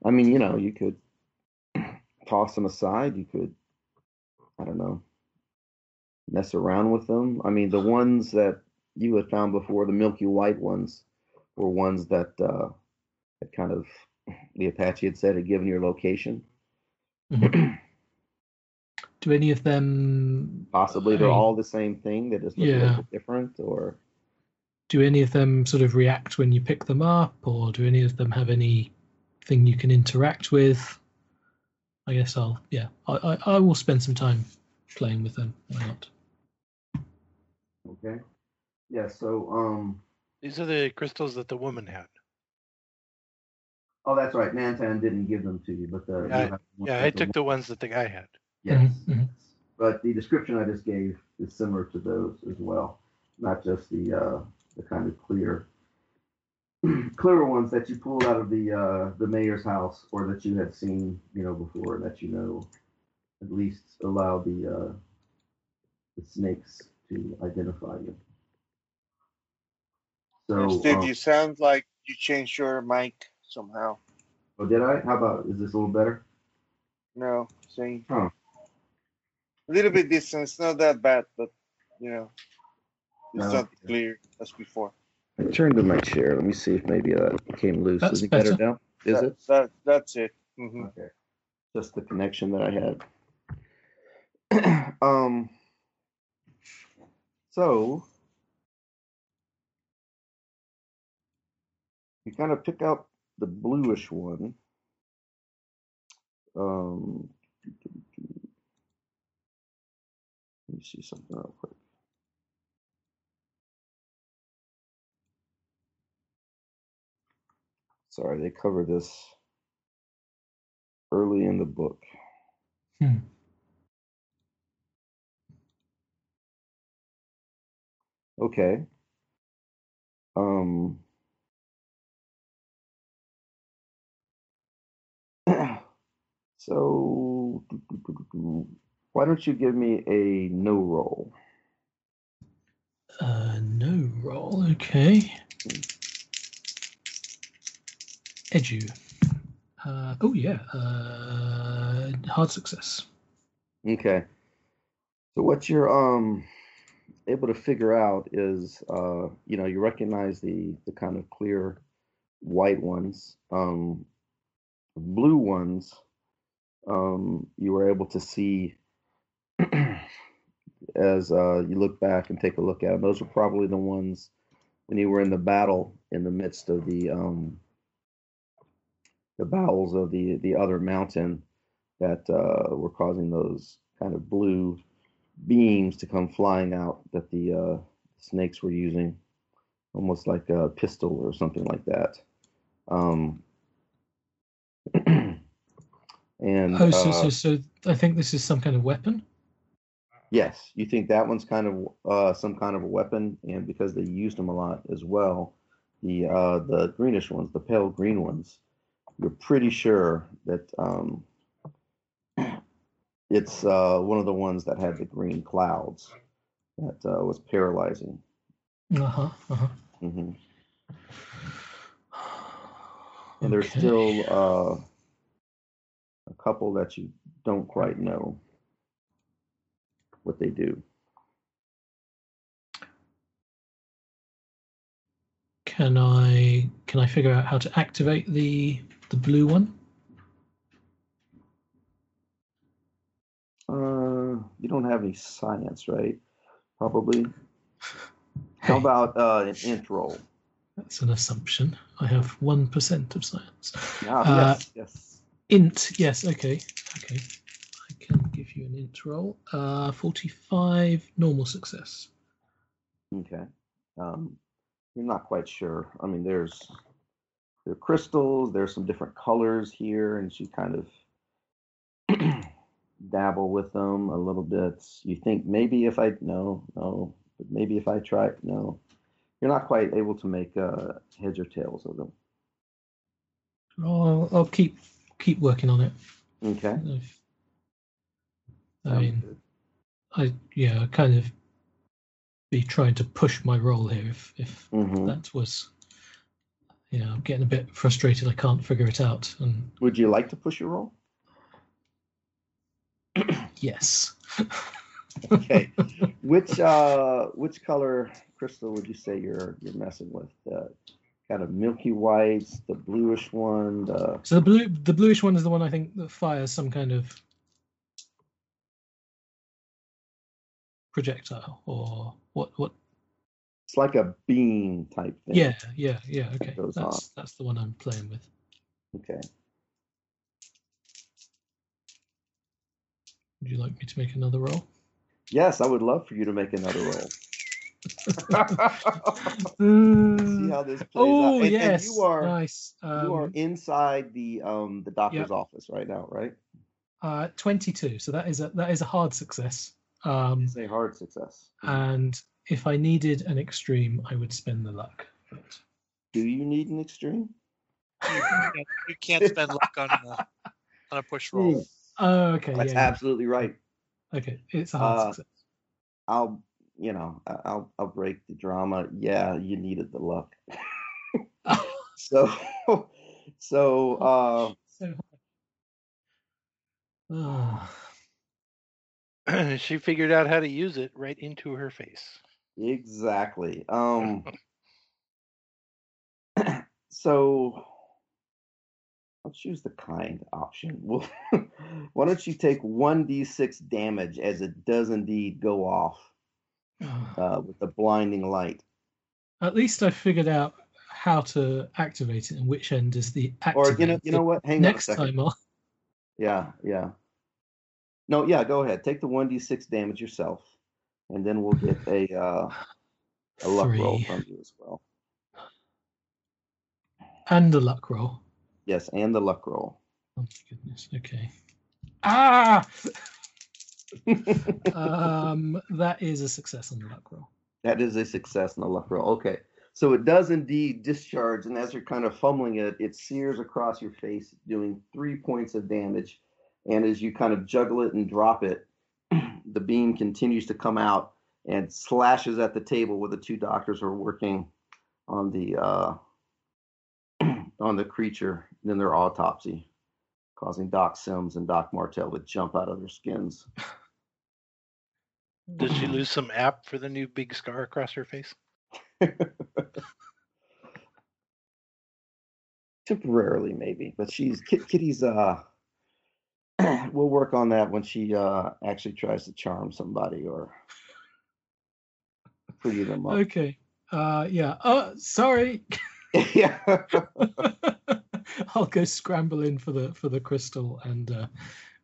I mean, you know, you could toss them aside. You could, I don't know, mess around with them. I mean, the ones that you had found before, the milky white ones, were ones that uh, had kind of the Apache had said had given your location. Mhm. Do any of them Possibly they're I- all the same thing. They just look a little bit different, or do any of them sort of react when you pick them up, or do any of them have anything you can interact with? I guess I'll yeah, I, I, I will spend some time playing with them. Why not? okay, yeah. So, um, These are the crystals that the woman had. Oh, that's right. Nantan didn't give them to you, but the you Yeah, have Yeah, I took the ones that the guy had. Yes. Mhm, mhm. But the description I just gave is similar to those as well, not just the uh, the kind of clear clearer ones that you pulled out of the uh, the mayor's house or that you had seen, you know, before that you know at least allow the uh, the snakes to identify you. So, Steve, um, you sound like you changed your mic somehow. oh, did I? How about is this a little better? No, same. Huh. A little bit distant. It's not that bad, but you know, it's No. not clear as before. I turned to my chair. Let me see if maybe that came loose. That's is it better better. now? Is that, it? That that's it. hmm Okay. Just the connection that I had. um. So you kind of pick out the bluish one. Um. Let me see something real quick. Sorry, they cover this early in the book. Hmm. Okay. Um. So, why don't you give me a Know roll? Uh, Know roll. Okay. Edu. Uh, oh yeah. Uh, hard success. Okay. So what you're um able to figure out is uh you know you recognize the the kind of clear white ones um blue ones um you were able to see as uh you look back and take a look at them those were probably the ones when you were in the battle in the midst of the um the bowels of the the other mountain that uh were causing those kind of blue beams to come flying out that the uh, snakes were using, almost like a pistol or something like that. Um, and Oh, so, uh, so so I think this is some kind of weapon. yes, you think that one's kind of uh, some kind of a weapon, and because they used them a lot as well, the uh, the greenish ones, the pale green ones, you're pretty sure that um, it's uh, one of the ones that had the green clouds that uh, was paralyzing. Uh huh. Uh huh. hmm And there's still uh, a couple that you don't quite know what they do. Can I can I figure out how to activate the the blue one? Uh, you don't have any science, right? Probably. How about uh, an int roll? That's an assumption. I have one percent of science. Ah, Uh, yes, yes. Int, yes, okay, okay. I can give you an int roll. Uh, forty-five normal success. Okay. Um, you're not quite sure. I mean, there's there are crystals. There's some different colors here, and she kind of dabble with them a little bit. You think maybe if I no no, but maybe if I try no, you're not quite able to make uh, heads or tails of them. I'll, I'll keep keep working on it. Okay. I sounds mean, good. I yeah, I kind of be trying to push my roll here. If if Mhm. that was, you know, I'm getting a bit frustrated. I can't figure it out. And Would you like to push your roll? yes, Okay. which uh which color crystal would you say you're you're messing with? Uh, kind of milky whites, the bluish one, the so the blue the bluish one is the one I think that fires some kind of projectile or what what it's like a beam type thing. yeah yeah yeah okay goes that's off. that's the one i'm playing with Okay. would you like me to make another roll Yes, I would love for you to make another roll. See how this plays oh out. And, yes and you are nice you are um, inside the um the doctor's Yep. office right now, right? uh 22 so that is a that is a hard success um It's a hard success. and if i needed an extreme i would spend the luck but Do you need an extreme? You can't, you can't spend luck on a, on a push roll. Oh, okay. That's yeah, yeah. absolutely right. Okay, it's a hard Uh, success. I'll, you know, I'll, I'll break the drama. Yeah, you needed the luck. so, so, uh, So she figured out how to use it right into her face. exactly. Um, so I'll choose the kind option. Well, why don't you take one d6 damage as it does indeed go off uh, with the blinding light? At least I figured out how to activate it and which end is the activate. Or you know, you know what? Hang Next on a second. time I'll Yeah, yeah. No, yeah, go ahead. Take the 1d6 damage yourself, and then we'll get a uh, a luck roll from you as well. and a luck roll. Yes, and the luck roll. Oh my goodness. Okay. Ah. Um, that is a success on the luck roll. That is a success in the luck roll. Okay. So it does indeed discharge, and as you're kind of fumbling it, it sears across your face, doing three points of damage. And as you kind of juggle it and drop it, the beam continues to come out and slashes at the table where the two doctors are working on the uh, on the creature in their autopsy, causing Doc Sims and Doc Martell to jump out of their skins. Did she lose some app for the new big scar across her face? temporarily maybe but she's Kit, kitty's uh we'll work on that when she uh actually tries to charm somebody or pretty them up Okay. Uh, yeah. Oh, sorry. yeah I'll go scramble in for the for the crystal and uh,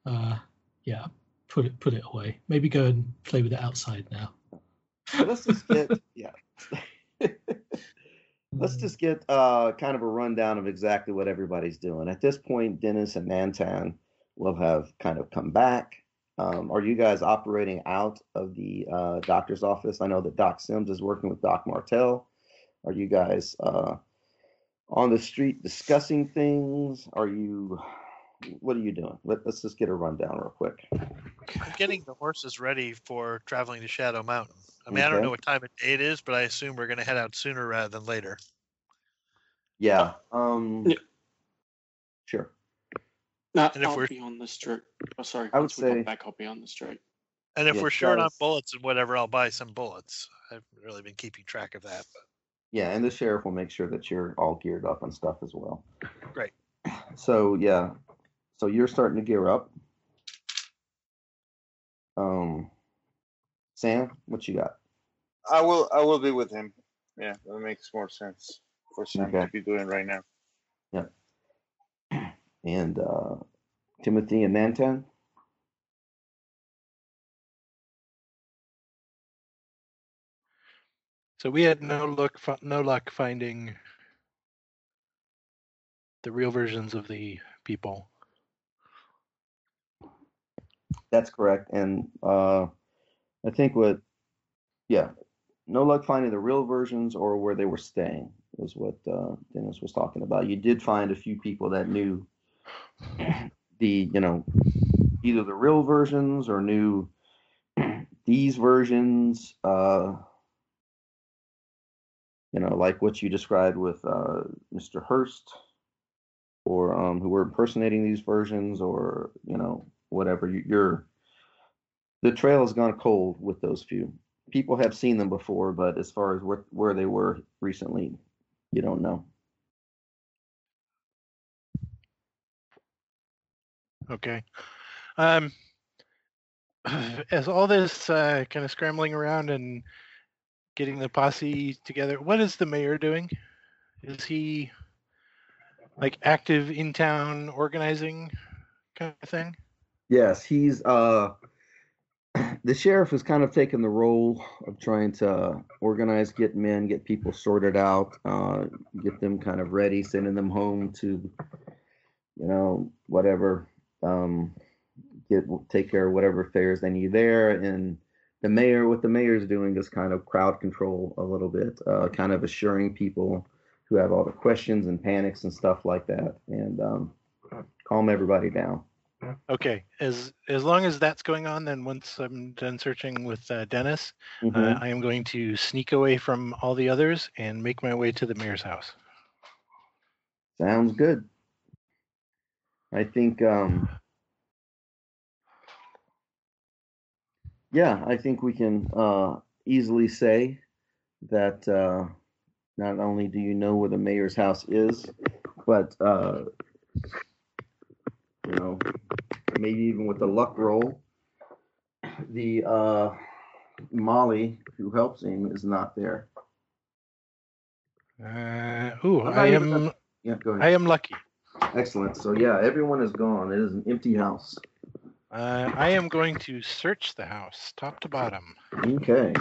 uh, yeah, put it put it away. Maybe go and play with it outside now. let's just get yeah. Let's just get uh kind of a rundown of exactly what everybody's doing. At this point dennis and nantan will have kind of come back. Um, are you guys operating out of the uh, doctor's office? I know that doc sims is working with doc martell. Are you guys uh, on the street discussing things are you what are you doing Let, let's just get a rundown real quick I'm getting the horses ready for traveling to Shadow Mountain. I mean, I don't know what time of day it is, but I assume we're going to head out sooner rather than later. yeah um Yeah. sure No, And if I'll we're- be on the street. Oh, sorry. I would Once say- back, I'll be on the street. And if Yeah, we're short on bullets and whatever, I'll buy some bullets. I've really been keeping track of that. But Yeah, and the sheriff will make sure that you're all geared up and stuff as well. Great. So yeah, so you're starting to gear up. Um, Sam, what you got? I will I will be with him. Yeah, that makes more sense for Sam Okay. to be doing right now. Yeah. And uh, Timothy and Nantan. So we had no luck, no luck finding the real versions of the people. That's correct. And uh, I think what, yeah, no luck finding the real versions or where they were staying was what uh, Dennis was talking about. You did find a few people that knew the, you know, either the real versions or knew these versions. Uh, you know, like what you described with uh, Mr. Hurst, or um, who were impersonating these versions, or you know, whatever. You, you're the trail has gone cold with those few. People have seen them before, but as far as where, where they were recently, you don't know. Okay. Um, as all this uh, kind of scrambling around and getting the posse together, what is the mayor doing? Is he like active in town organizing kind of thing? Yes, he's uh the sheriff has kind of taken the role of trying to organize, get men, get people sorted out, uh, get them kind of ready, sending them home to, you know, whatever, um, get take care of whatever affairs they need there. And the mayor, what the mayor's doing is kind of crowd control a little bit, uh, kind of assuring people who have all the questions and panics and stuff like that, and um, calm everybody down. Okay, as as long as that's going on, then once I'm done searching with uh, Dennis, uh, Mhm. I am going to sneak away from all the others and make my way to the mayor's house. Sounds good. I think, um, yeah, I think we can uh, easily say that uh, not only do you know where the mayor's house is, but uh, you know, maybe even with the luck roll, the uh, Molly who helps him is not there. Uh, ooh, I am Yeah, go ahead. I am lucky. Excellent. So yeah, everyone is gone. It is an empty house. Uh, I am going to search the house top to bottom. Okay.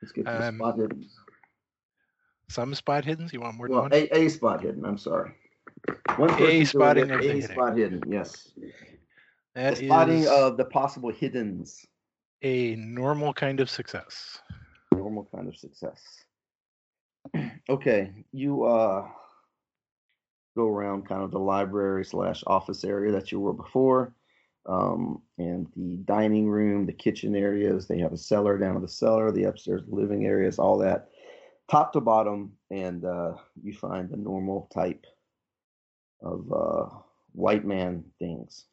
Let's get the Um, spot hidden. Some spot hidden. You want more than Well, one? a, a spot hidden. I'm sorry. One doing spotting of a hidden. spot hidden. Yes. That the spotting of the possible hiddens. a normal kind of success. Normal kind of success. Okay, you uh go around kind of the library slash office area that you were before, um, and the dining room, the kitchen areas. They have a cellar down in the cellar, the upstairs living areas, all that, top to bottom, and uh, you find the normal type of uh, white man things.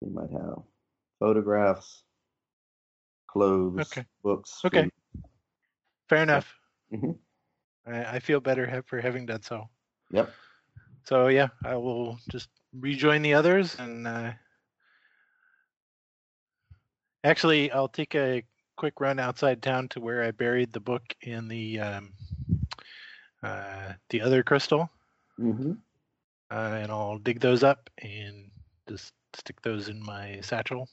You might have photographs, clothes, Okay. books. Okay. food. Fair enough. Mhm. I, I feel better for having done so. Yep. So yeah, I will just rejoin the others and uh, actually I'll take a quick run outside town to where I buried the book in the um, uh, the other crystal, hmm uh, and I'll dig those up and just stick those in my satchel.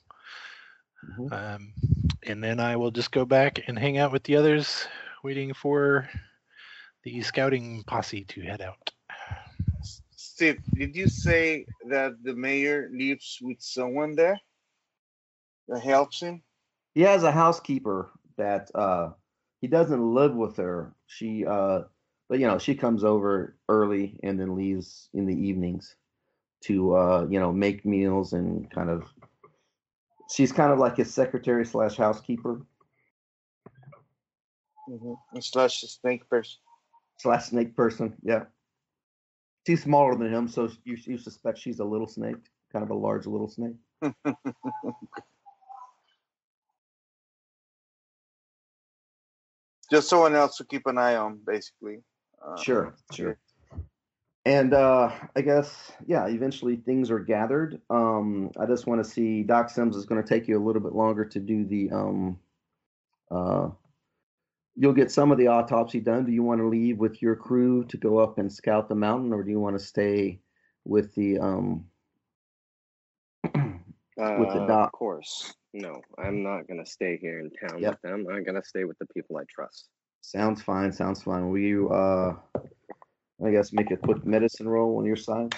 Mhm. Um, and then I will just go back and hang out with the others, waiting for the scouting posse to head out. Steve, did you say that the mayor lives with someone there that helps him? He has a housekeeper that uh he doesn't live with her. She uh but you know, she comes over early and then leaves in the evenings to uh, you know, make meals and kind of she's kind of like his secretary slash housekeeper Mm-hmm. Slash snake person. slash snake person. Yeah. She's smaller than him, so you you suspect she's a little snake, kind of a large little snake. Just someone else to keep an eye on, basically. Uh, Sure, sure. And uh, I guess, yeah, eventually things are gathered. Um, I just want to see Doc Sims is going to take you a little bit longer to do the. Um, uh, you'll get some of the autopsy done. Do you want to leave with your crew to go up and scout the mountain, or do you want to stay with the? Um, With the Uh, doc. Of course. No, I'm not going to stay here in town Yep. with them. I'm going to stay with the people I trust. sounds fine. Sounds fine. Will you? Uh, I guess make a quick medicine roll on your side.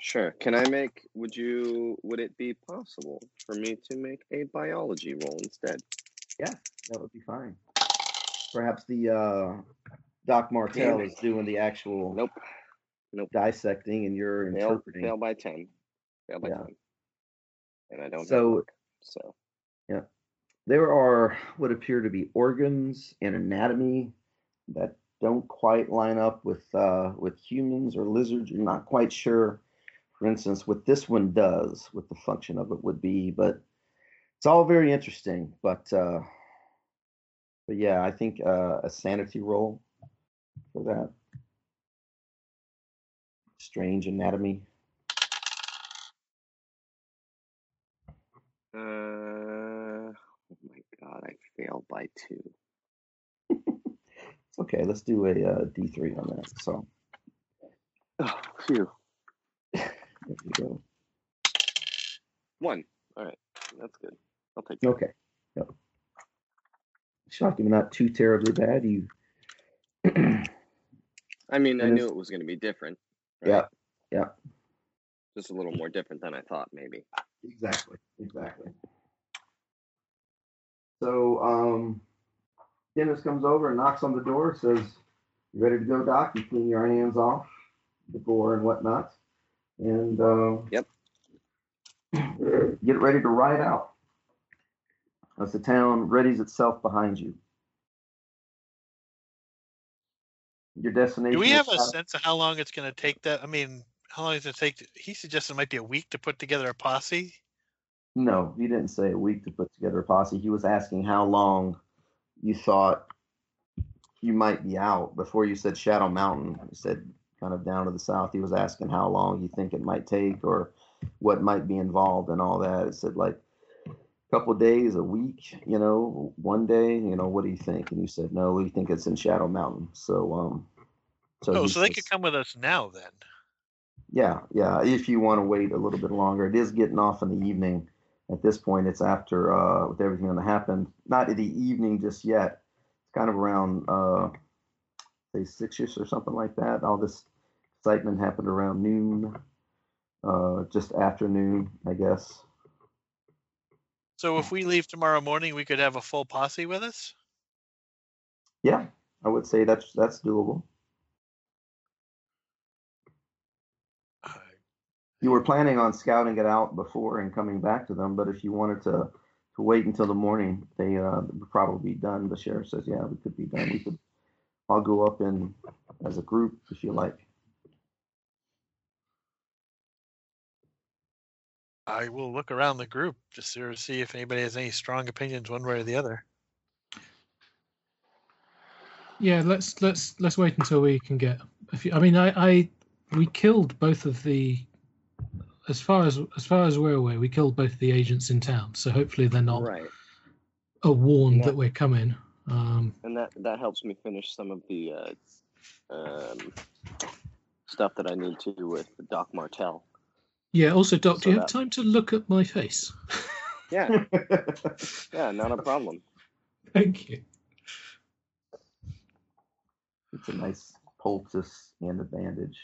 Sure. Can I make, would you, would it be possible for me to make a biology roll instead? Yeah, that would be fine. Perhaps the uh, Doc Martell is doing the actual Nope. Nope dissecting, and you're Fail, interpreting. fail by 10. Fail by Yeah. 10. And I don't have So yeah, there are what appear to be organs and anatomy that don't quite line up with uh, with humans or lizards. You're not quite sure, for instance, what this one does, what the function of it would be, but it's all very interesting. But uh, but yeah, I think uh, a sanity roll for that. Strange anatomy. Uh, oh my god, I failed by two. It's okay. Let's do a uh, D3 on that. So Oh, phew. there you go. One. All right, that's good. I'll take that. Okay. Yep. Shocking, not too terribly bad. You. I mean, I knew it was going to be different. Yeah, yeah. Just a little more different than I thought, maybe. Exactly. Exactly. So, um, Dennis comes over and knocks on the door. Says, You ready to go, Doc? You clean your hands off, the gore and whatnot, and uh, Yep. Get ready to ride out. As the town readies itself behind you. Your destination. Do we have a Shadow- sense of how long it's going to take that? I mean, how long does it take? To, he suggested it might be a week to put together a posse. No, he didn't say a week to put together a posse. He was asking how long you thought you might be out before you said Shadow Mountain. He said kind of down to the south. He was asking how long you think it might take or what might be involved and all that. It said like a couple days, a week, you know, one day, you know, what do you think? And you said no, we think it's in Shadow Mountain. So um so oh, so they says- could come with us now then. Yeah, yeah. If you want to wait a little bit longer, it is getting off in the evening. At this point, it's after uh, with everything that happened. Not in the evening just yet. It's kind of around uh, say six-ish or something like that. All this excitement happened around noon, uh, just afternoon, I guess. So if we leave tomorrow morning, we could have a full posse with us. Yeah, I would say that's that's doable. You were planning on scouting it out before and coming back to them, but if you wanted to to wait until the morning, they uh, would probably be done. The sheriff says, "Yeah, we could be done. We could. I'll go up in as a group if you like." I will look around the group just to see if anybody has any strong opinions one way or the other. Yeah, let's let's let's wait until we can get. A few, I mean, I, I we killed both of the. As far as as far as we're aware, we killed both the agents in town. So hopefully they're not Right. uh, warned Yeah. that we're coming. Um, and that that helps me finish some of the uh, um, stuff that I need to do with Doc Martell. yeah. Also, Doc, So do you have time to look at my face? Yeah, yeah, not a problem. Thank you. it's a nice poultice and a bandage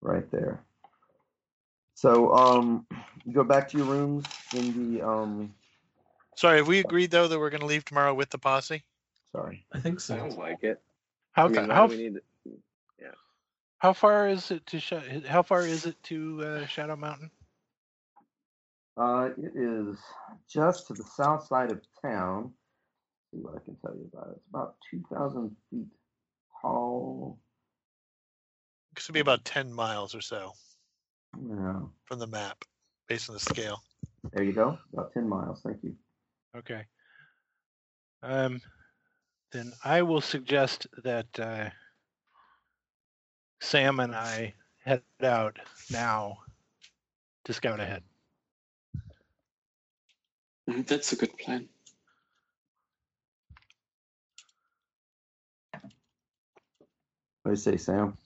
right there. So, um, go back to your rooms in the um. Sorry, have we agreed though that we're going to leave tomorrow with the posse? Sorry. I think so. Sounds like it. How I mean, fa- why how we need? how far is it to Sha- how far is it to uh, Shadow Mountain? Uh, it is just to the south side of town. see what I can tell you about it. It's about 2,000 feet tall. This would be about ten miles or so Yeah, from the map, based on the scale. there you go. About 10 miles. Thank you. Okay. Um, then I will suggest that uh, Sam and I head out now to scout ahead. Mm, That's a good plan. What do you say, Sam?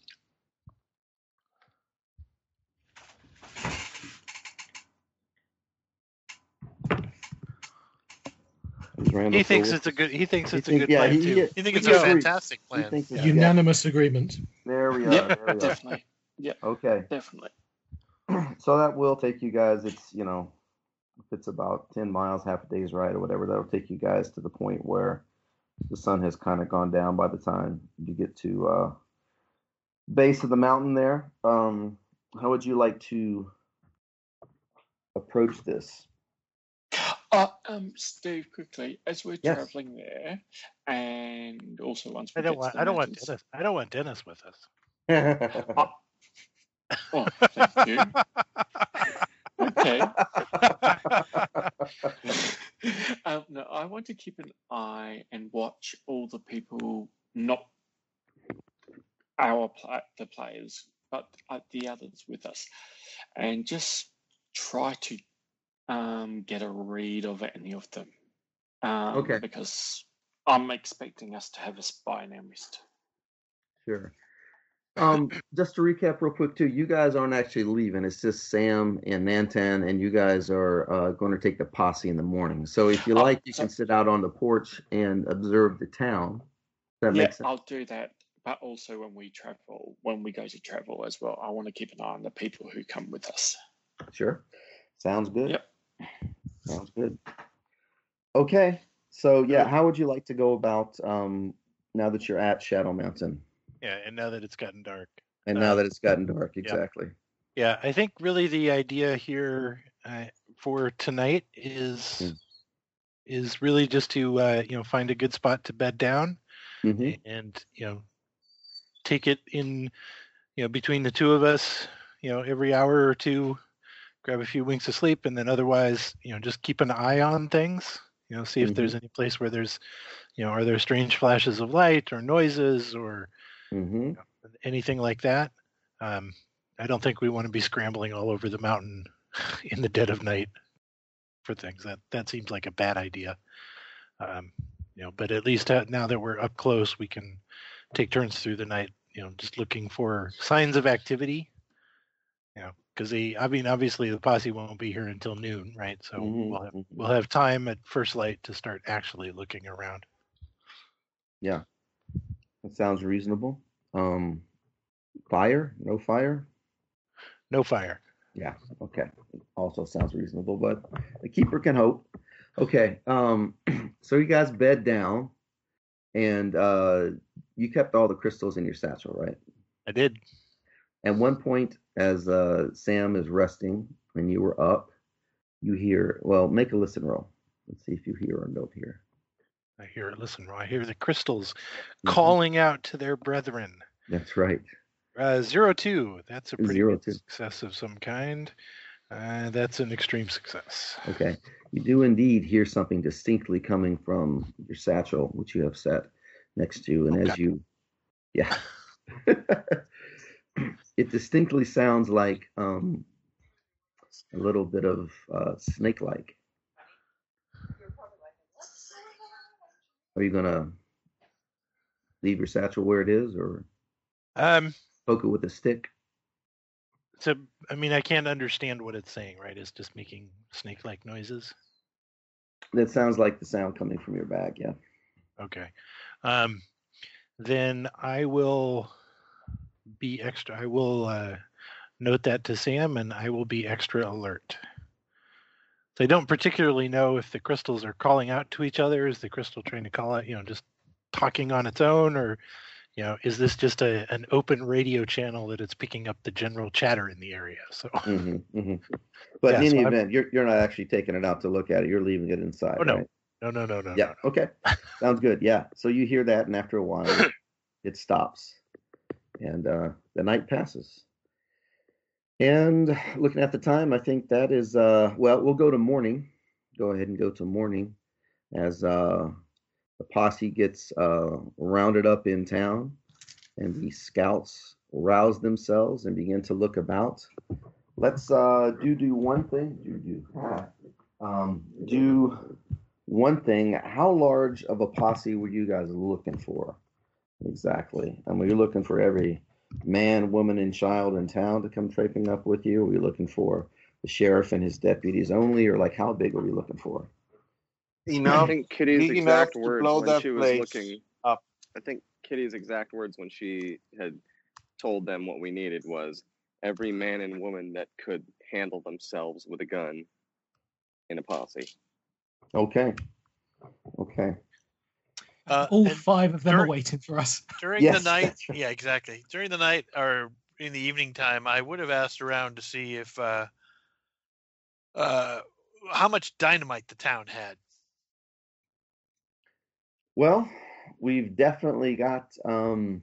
Is Randall He thinks with it's a good. He thinks He it's a good yeah, plan he- too. he- You think it's a agrees. fantastic plan? thinks Yeah. Unanimous agreement. There we are. Yep, there we are. definitely, Okay. definitely. so that will take you guys it's you know if it's about 10 miles half a day's ride or whatever that'll take you guys to the point where the sun has kind of gone down by the time you get to uh base of the mountain there um how would you like to approach this Uh, um, Steve, quickly, as we're Yes. traveling there, and also once we I don't get want. to the I don't want Dennis. I don't want Dennis with us. Oh, thank you. Okay. um, no, I want to keep an eye and watch all the people, not our pla the players, but uh, the others with us, and just try to um, get a read of any of them. Um, Okay. Because I'm expecting us to have a spy midst. Sure. Um, just to recap real quick too, you guys aren't actually leaving. It's just Sam and Nantan, and you guys are uh, going to take the posse in the morning. So if you Oh, like, you so- can sit out on the porch and observe the town. That yeah, makes sense. I'll do that. But also when we travel, when we go to travel as well, I want to keep an eye on the people who come with us. Sure. Sounds good. Yep. Sounds good. Okay. So yeah, how would you like to go about um, now that you're at Shadow Mountain? Yeah, and now that it's gotten dark. And now Uh, that it's gotten dark, exactly. Yeah, I think really the idea here uh, for tonight is Mm. is really just to uh, you know find a good spot to bed down hmm and you know take it in you know between the two of us you know every hour or two grab a few winks of sleep and then otherwise you know just keep an eye on things you know see if there's any place where there's you know are there strange flashes of light or noises or hmm anything like that. Um, i don't think we want to be scrambling all over the mountain in the dead of night for things. That that seems like a bad idea. Um, you know but at least uh, now that we're up close we can take turns through the night you know just looking for signs of activity. you know because they i mean obviously the posse won't be here until noon right so Mhm, we'll have mhm. we'll have time at first light to start actually looking around Yeah, that sounds reasonable. Um, fire? No fire? no fire Yeah. Okay. Also sounds reasonable, but the keeper can hope. Okay. Um, so you guys bed down, and uh, you kept all the crystals in your satchel, right? i did At one point, as uh, Sam is resting and you were up, you hear. Well, make a listen roll. Let's see if you hear or don't hear. i hear it listen roll. i hear the crystals Mhm. calling out to their brethren That's right. Uh, zero two. That's a pretty Zero good two. success of some kind. Uh, that's an extreme success. Okay. You do indeed hear something distinctly coming from your satchel, which you have set next to, and as you, yeah, it distinctly sounds like um, a little bit of uh, snake-like. Are you gonna leave your satchel where it is, or Um, poke it with a stick? so I mean, I can't understand what it's saying. Right? It's just making snake-like noises. That sounds like the sound coming from your bag. Yeah. Okay. Um, then I will be extra. I will uh, note that to Sam, and I will be extra alert. So I don't particularly know if the crystals are calling out to each other. Is the crystal trying to call out? You know, just talking on its own, or you know, is this just a an open radio channel that it's picking up the general chatter in the area? So, hmm hmm But Yeah, in so any I'm- event, you're you're not actually taking it out to look at it. You're leaving it inside. Oh, no. right? no, no, no, no. Yeah. Okay. Sounds good. Yeah. So you hear that, and after a while, it stops, and uh, the night passes. And looking at the time, I think that is uh, well. We'll go to morning. Go ahead and go to morning, as uh, the posse gets uh, rounded up in town, and the scouts rouse themselves and begin to look about. Let's uh, do do one thing. Do do. Um, do one thing, how large of a posse were you guys looking for? Exactly. And were you looking for every man, woman, and child in town to come traipsing up with you? Were you looking for the sheriff and his deputies only, or like how big are we looking for? Enough. I Enough. think Kitty's enough exact words blow when she was looking up. I think Kitty's exact words when she had told them what we needed was every man and woman that could handle themselves with a gun in a posse. Okay. Okay. Uh, All five of them are waiting for us. during Yes, the night, right. yeah, exactly. During the night or in the evening time, I would have asked around to see if uh, uh, how much dynamite the town had. Well, we've definitely got um,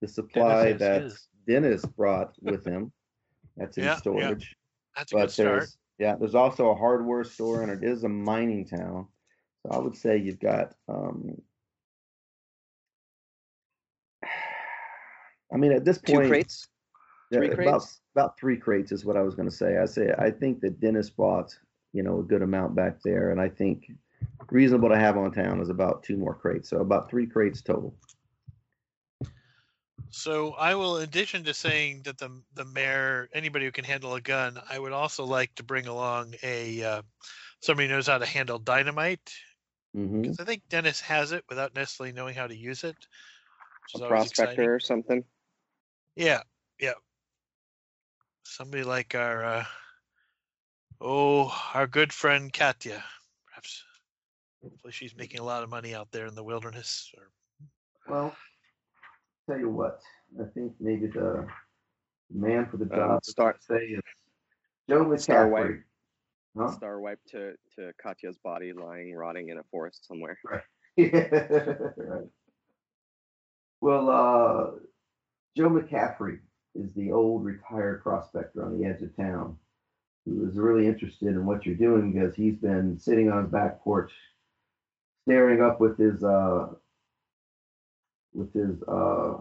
the supply has that his. Dennis brought with him. That's in Yeah, yeah. storage. That's a good start. there's yeah, there's also a hardware store and it is a mining town. So I would say you've got um I mean at this Two point crates? yeah, three about crates? about three crates is what I was gonna say. I say I think that Dennis bought, you know, a good amount back there and I think reasonable to have on town is about two more crates. So about three crates total. So I will, in addition to saying that the the mayor, anybody who can handle a gun, I would also like to bring along a uh, somebody who knows how to handle dynamite. hmm 'Cause I think Dennis has it without necessarily knowing how to use it. A always exciting. prospector or something? Yeah, yeah. Somebody like our uh, oh, our good friend Katya. Perhaps hopefully she's making a lot of money out there in the wilderness. Or Well, tell you what, I think maybe the man for the Um, job to start- say is Joe Star McCaffrey. Huh? Star wipe to, to Katya's body lying rotting in a forest somewhere. right. Well, uh, Joe McCaffrey is the old retired prospector on the edge of town who is really interested in what you're doing because he's been sitting on his back porch staring up with his uh, with his uh,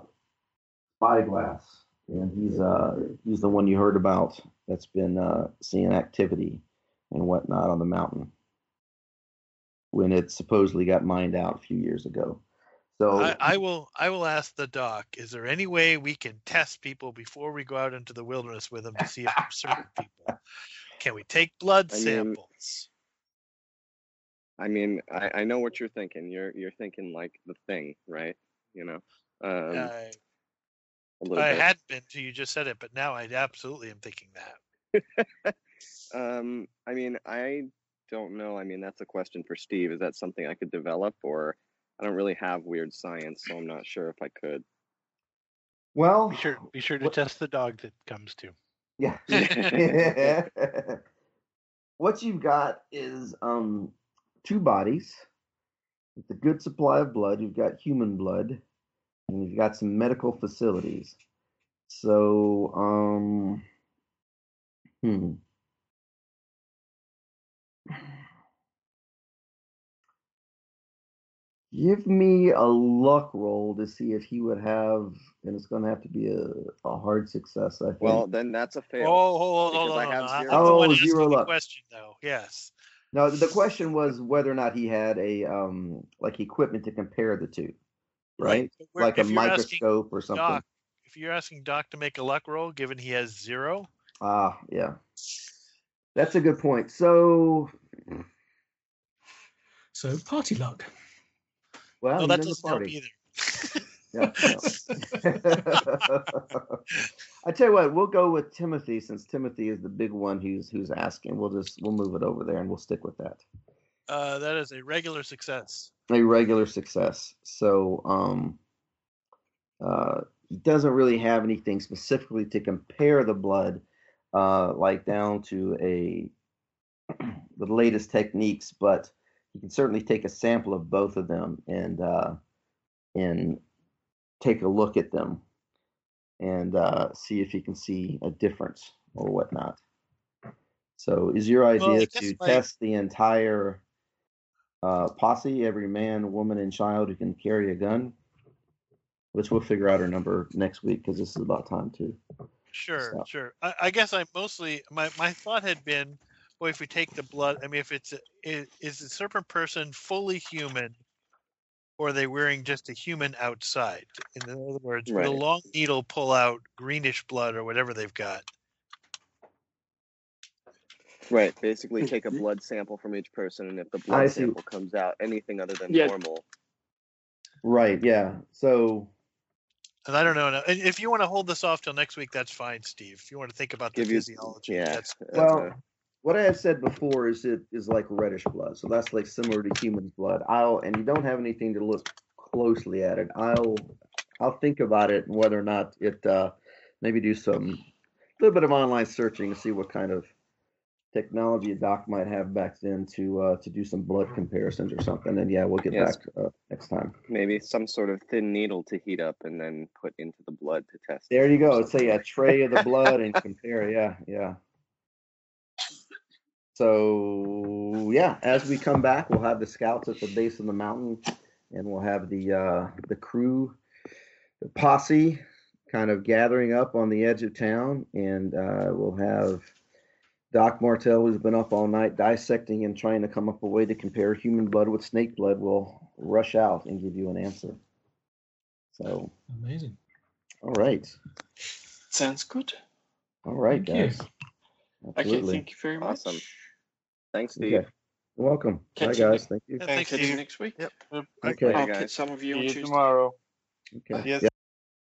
spyglass, and he's uh, he's the one you heard about that's been uh, seeing activity and whatnot on the mountain when it supposedly got mined out a few years ago. So I, I will I will ask the doc, is there any way we can test people before we go out into the wilderness with them to see if they're certain people? Can we take blood I mean, samples? I mean, I, I know what you're thinking. You're you're thinking like the thing, right? You know, um, I, I hadn't been till you just said it, but now I absolutely am thinking that. Um, I mean, I don't know. I mean, that's a question for Steve. Is that something I could develop, or I don't really have weird science, so I'm not sure if I could. well, Be sure be sure to What- test the dog that comes to. Yeah. what you've got is um, two bodies with a good supply of blood. You've got human blood, and you've got some medical facilities. So, um, hmm. Give me a luck roll to see if he would have, and it's going to have to be a, a hard success. I think. Well, then that's a fail. Oh, hold, hold, because hold, I hold have on. I'm zero. the one Oh, asking zero the luck. question, though. Yes. No, the question was whether or not he had a um like equipment to compare the two, right? But Like a if you're microscope or something. Doc, if you're asking Doc to make a luck roll, given he has zero, Ah, yeah. That's a good point. So, So party luck. Well, no, that doesn't help either. Yeah. I tell you what, we'll go with Timothy since Timothy is the big one who's who's asking. We'll just we'll move it over there and we'll stick with that. Uh, that is a regular success. a regular success. So um, uh, he doesn't really have anything specifically to compare the blood, uh, like down to a the latest techniques, but he can certainly take a sample of both of them and uh, and take a look at them and uh, see if he can see a difference or whatnot. So, is your idea guess to my- test the entire uh, posse, every man, woman, and child who can carry a gun? Which we'll figure out our number next week because this is about time too. Sure, So- sure. I, I guess I mostly my my thought had been, boy, if we take the blood, I mean, if it's is, is a certain person fully human, or are they wearing just a human outside? In other words, will a long needle pull out greenish blood or whatever they've got? Right. Basically, take a mm-hmm. blood sample from each person, and if the blood sample comes out anything other than Yeah. normal, Right. Yeah. So And I don't know. and If you want to hold this off till next week, that's fine, Steve. If you want to think about the give you physiology, yeah. that's that's Well, a- what I have said before is it is like reddish blood. So that's like similar to human blood. I'll and you don't have anything to look closely at it. I'll I'll think about it and whether or not it uh maybe do some little bit of online searching to see what kind of technology a doc might have back then to uh to do some blood comparisons or something. And yeah, we'll get Yes. back uh, next time. maybe some sort of thin needle to heat up and then put into the blood to test. There you go. It's something a, a tray of the blood and compare. Yeah, yeah. So yeah, as we come back, we'll have the scouts at the base of the mountain, and we'll have the uh, the crew, the posse, kind of gathering up on the edge of town, and uh, we'll have Doc Martell, who's been up all night dissecting and trying to come up with a way to compare human blood with snake blood, will rush out and give you an answer. So, Amazing. all right, Sounds good. all right, Thank you. guys. Okay, Absolutely. thank you very much. Awesome. Thanks, Steve. Okay. You're welcome. Bye, Catch you guys. Thank you. Yeah, Thank Catch you you. next week. Yep. Okay. I'll guys. catch some of you on See you Tuesday. tomorrow. Okay. Yes. Yeah.